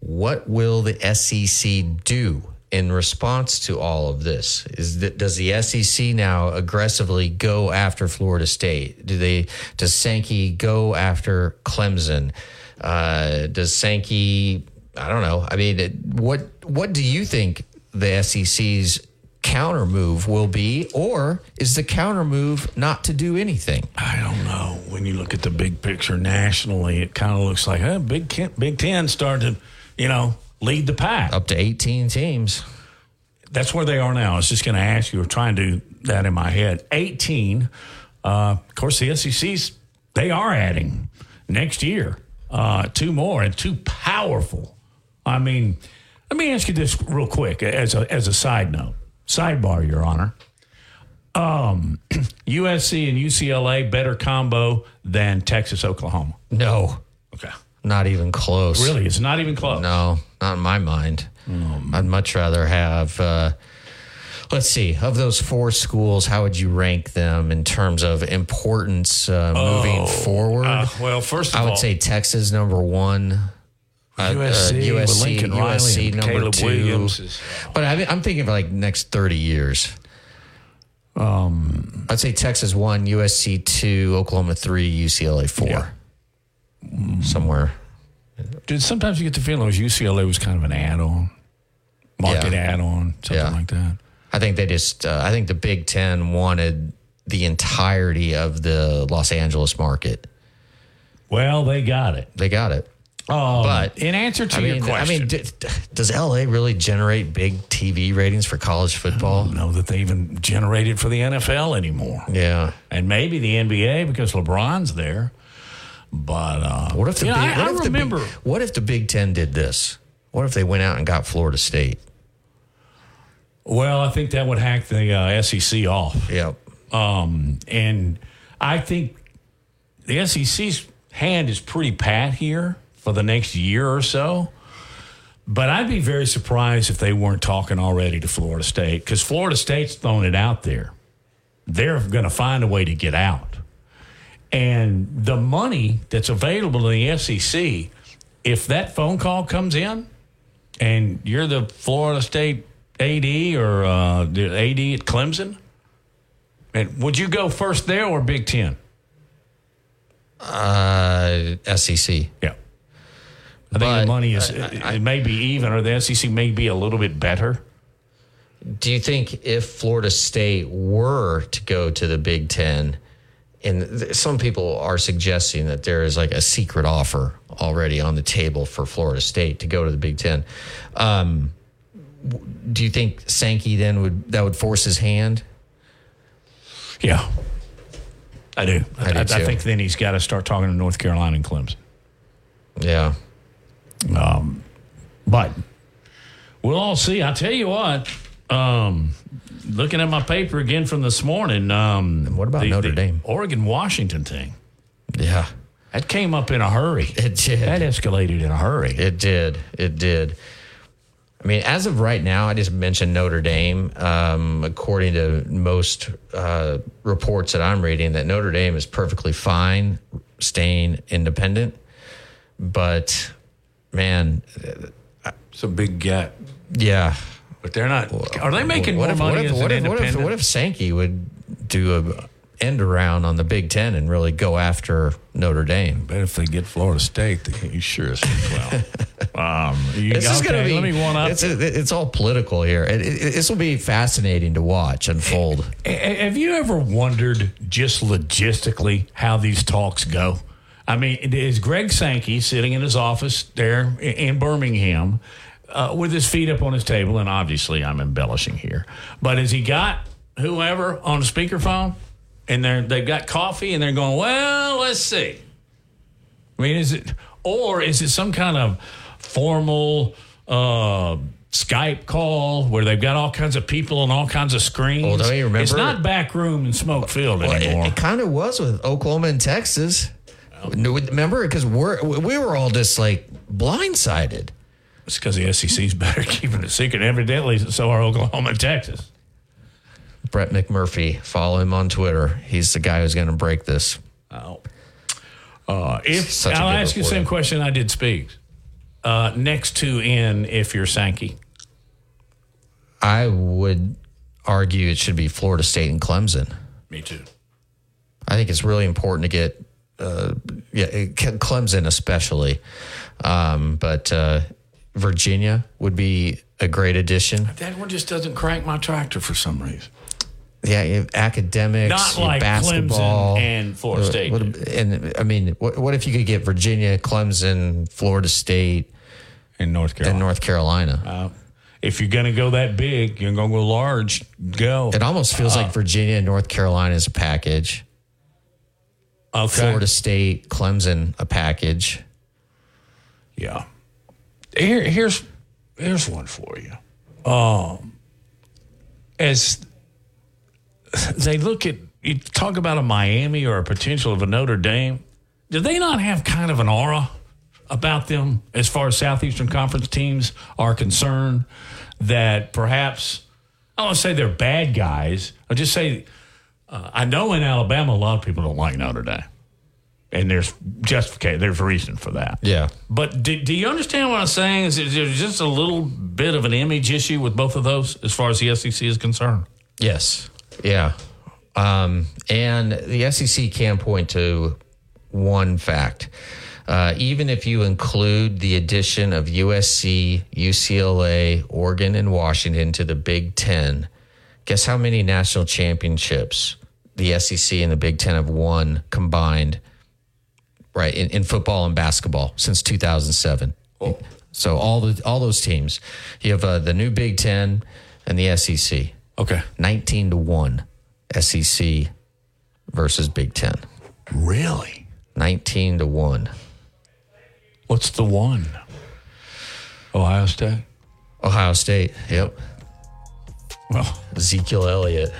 what will the SEC do in response to all of this? Is that does the SEC now aggressively go after Florida State? Do they does Sankey go after Clemson? Uh, does Sankey? I don't know. I mean, it- what what do you think the SEC's counter move will be, or is the counter move not to do anything? I don't know. When you look at the big picture nationally, it kind of looks like huh, Big Ten, Big Ten started to, you know, lead the pack. Up to 18 teams. That's where they are now. I was just going to ask you, or trying to do that in my head. 18. Uh, of course, the SEC's, they are adding next year uh, two more and two powerful. I mean, let me ask you this real quick as a, as a side note, sidebar, Your Honor. Um, [CLEARS THROAT] USC and UCLA better combo than Texas Oklahoma. No, Okay. not even close. Really, it's not even close. No, not in my mind. I'd much rather have. Uh, let's see. Of those four schools, how would you rank them in terms of importance uh, moving forward? Uh, well, first of I would all, say Texas number one. Uh, USC, uh, USC, Lincoln Riley USC and number Caleb two. Williams is- but I mean, I'm thinking of like next 30 years. Um, I'd say Texas one, USC two, Oklahoma three, UCLA four. Somewhere. Dude, sometimes you get the feeling it was UCLA was kind of an add-on, market Yeah. add-on, something Yeah. like that. I think they just. Uh, I think the Big Ten wanted the entirety of the Los Angeles market. Well, they got it. They got it. Um, But in answer to I your mean, question, I mean, d- d- does LA really generate big TV ratings for college football? I don't know that they even generated for the NFL anymore, Yeah. and maybe the NBA because LeBron's there. But uh, What if the you know, big, I, what I if remember. the big, what if the Big Ten did this? What if they went out and got Florida State? well, I think that would hack the uh, SEC off. Yep. Um, and I think the SEC's hand is pretty pat here for the next year or so. But I'd be very surprised if they weren't talking already to Florida State because Florida State's thrown it out there. They're going to find a way to get out. And the money that's available in the SEC, if that phone call comes in and you're the Florida State AD or uh, the AD at Clemson, and would you go first there or Big Ten? Uh, SEC. Yeah. I think But, the money is, uh, it, it may be even, or the SEC may be a little bit better. Do you think if Florida State were to go to the Big Ten, and th- some people are suggesting that there is like a secret offer already on the table for Florida State to go to the Big Ten, um, do you think Sankey then would that would force his hand? Yeah. I do. I do I, I think then he's got to start talking to North Carolina and Clemson. Yeah. Um, but we'll all see. I tell you what, Um, looking at my paper again from this morning. Um, what about Notre Dame? Oregon Washington thing. Yeah. That came up in a hurry. It did. That escalated in a hurry. It did. It did. I mean, as of right now, I just mentioned Notre Dame. Um, according to most uh, reports that I'm reading, that Notre Dame is perfectly fine staying independent. But man, it's a big gap. Yeah, but they're not. Are they making what more if, money what if, as what an if, what if, what if Sankey would do a end around on the Big Ten and really go after Notre Dame? But if they get Florida State, you sure as well. [LAUGHS] um, you, This is going to be. Let me one up. It's, it's all political here. It, it, this will be fascinating to watch unfold. Have you ever wondered just logistically how these talks go? I mean, is Greg Sankey sitting in his office there in Birmingham uh, with his feet up on his table? And obviously, I'm embellishing here, but has he got whoever on a speakerphone and they're they've got coffee and they're going, well, let's see. I mean, is it or is it some kind of formal uh, Skype call where they've got all kinds of people and all kinds of screens? Well, don't you remember- It's not back room and smoke field Well, it, anymore. it kind of was with Oklahoma and Texas. No, Remember, because we're we were all just like blindsided. It's because the SEC's better [LAUGHS] keeping it secret. Evidently, so are Oklahoma and Texas. Brett McMurphy, follow him on Twitter. He's the guy who's going to break this. Oh. Uh, if I'll ask you the same question I did Speaks. Uh, next to in if you're Sankey. I would argue it should be Florida State and Clemson. Me too. I think it's really important to get, uh, yeah, Clemson especially, um, but uh, Virginia would be a great addition. That one just doesn't crank my tractor for some reason. Yeah, you academics, Not like basketball, Clemson and Florida State. what- and I mean, what, what if you could get Virginia, Clemson, Florida State, and North Carolina? and North Carolina? Uh, if you're going to go that big, you're going to go large. Go. It almost feels Uh, like Virginia and North Carolina is a package. Okay. Florida State, Clemson, a package. Yeah. Here, here's here's one for you. Um, as they look at you talk about a Miami or a potential of a Notre Dame, do they not have kind of an aura about them as far as Southeastern Conference teams are concerned? That perhaps I don't want to say they're bad guys. I just say uh, I know in Alabama a lot of people don't like Notre Dame, and there's justification. There's a reason for that. Yeah. But do, do you understand what I'm saying? Is there just a little bit of an image issue with both of those as far as the SEC is concerned? Yes. Yeah. Um, and the SEC can point to one fact. Uh, even if you include the addition of USC, UCLA, Oregon, and Washington to the Big Ten, guess how many national championships the SEC and the Big Ten have won combined, right, in, in football and basketball since 2007? So all the all those teams, you have uh, the new Big Ten and the SEC. Okay, nineteen to one, SEC versus Big Ten. Really? Nineteen to one. What's the one? Ohio State. Ohio State. Yep. Well, Ezekiel Elliott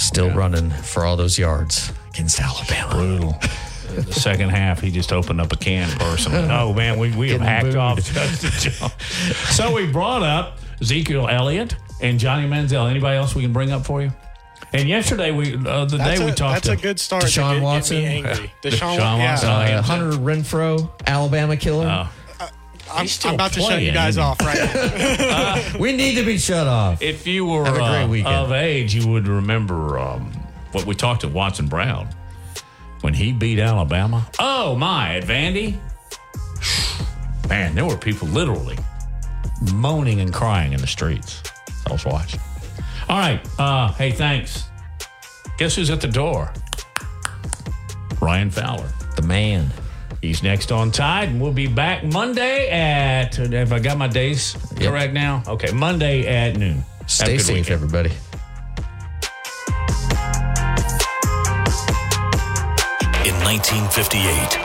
still running for all those yards against Alabama. Brutal. [LAUGHS] the second half, he just opened up a can personally. [LAUGHS] Oh man, we we have Getting hacked booed. [LAUGHS] off. Justin Jones. so we brought up Ezekiel Elliott and Johnny Manziel. Anybody else we can bring up for you? And yesterday we uh, the That's day we a- talked that's to a good start to Deshaun get- get me Watson. angry. Yeah. Deshaun, Deshaun yeah. Watson. Uh, Hunter Renfrow, Alabama killer. I'm, I'm about to shut you guys off right now. [LAUGHS] we need to be shut off. If you were a uh, of age, you would remember um, what we talked to Watson Brown when he beat Alabama. Oh my, at Vandy, [SIGHS] man, there were people literally moaning and crying in the streets. I was watching. All right, uh, hey, thanks. Guess who's at the door? Ryan Fowler, the man. He's next on Tide, and we'll be back Monday at. Have I got my days Yep. correct now? Okay, Monday at noon. Have a Stay good safe, weekend. everybody. In 1958,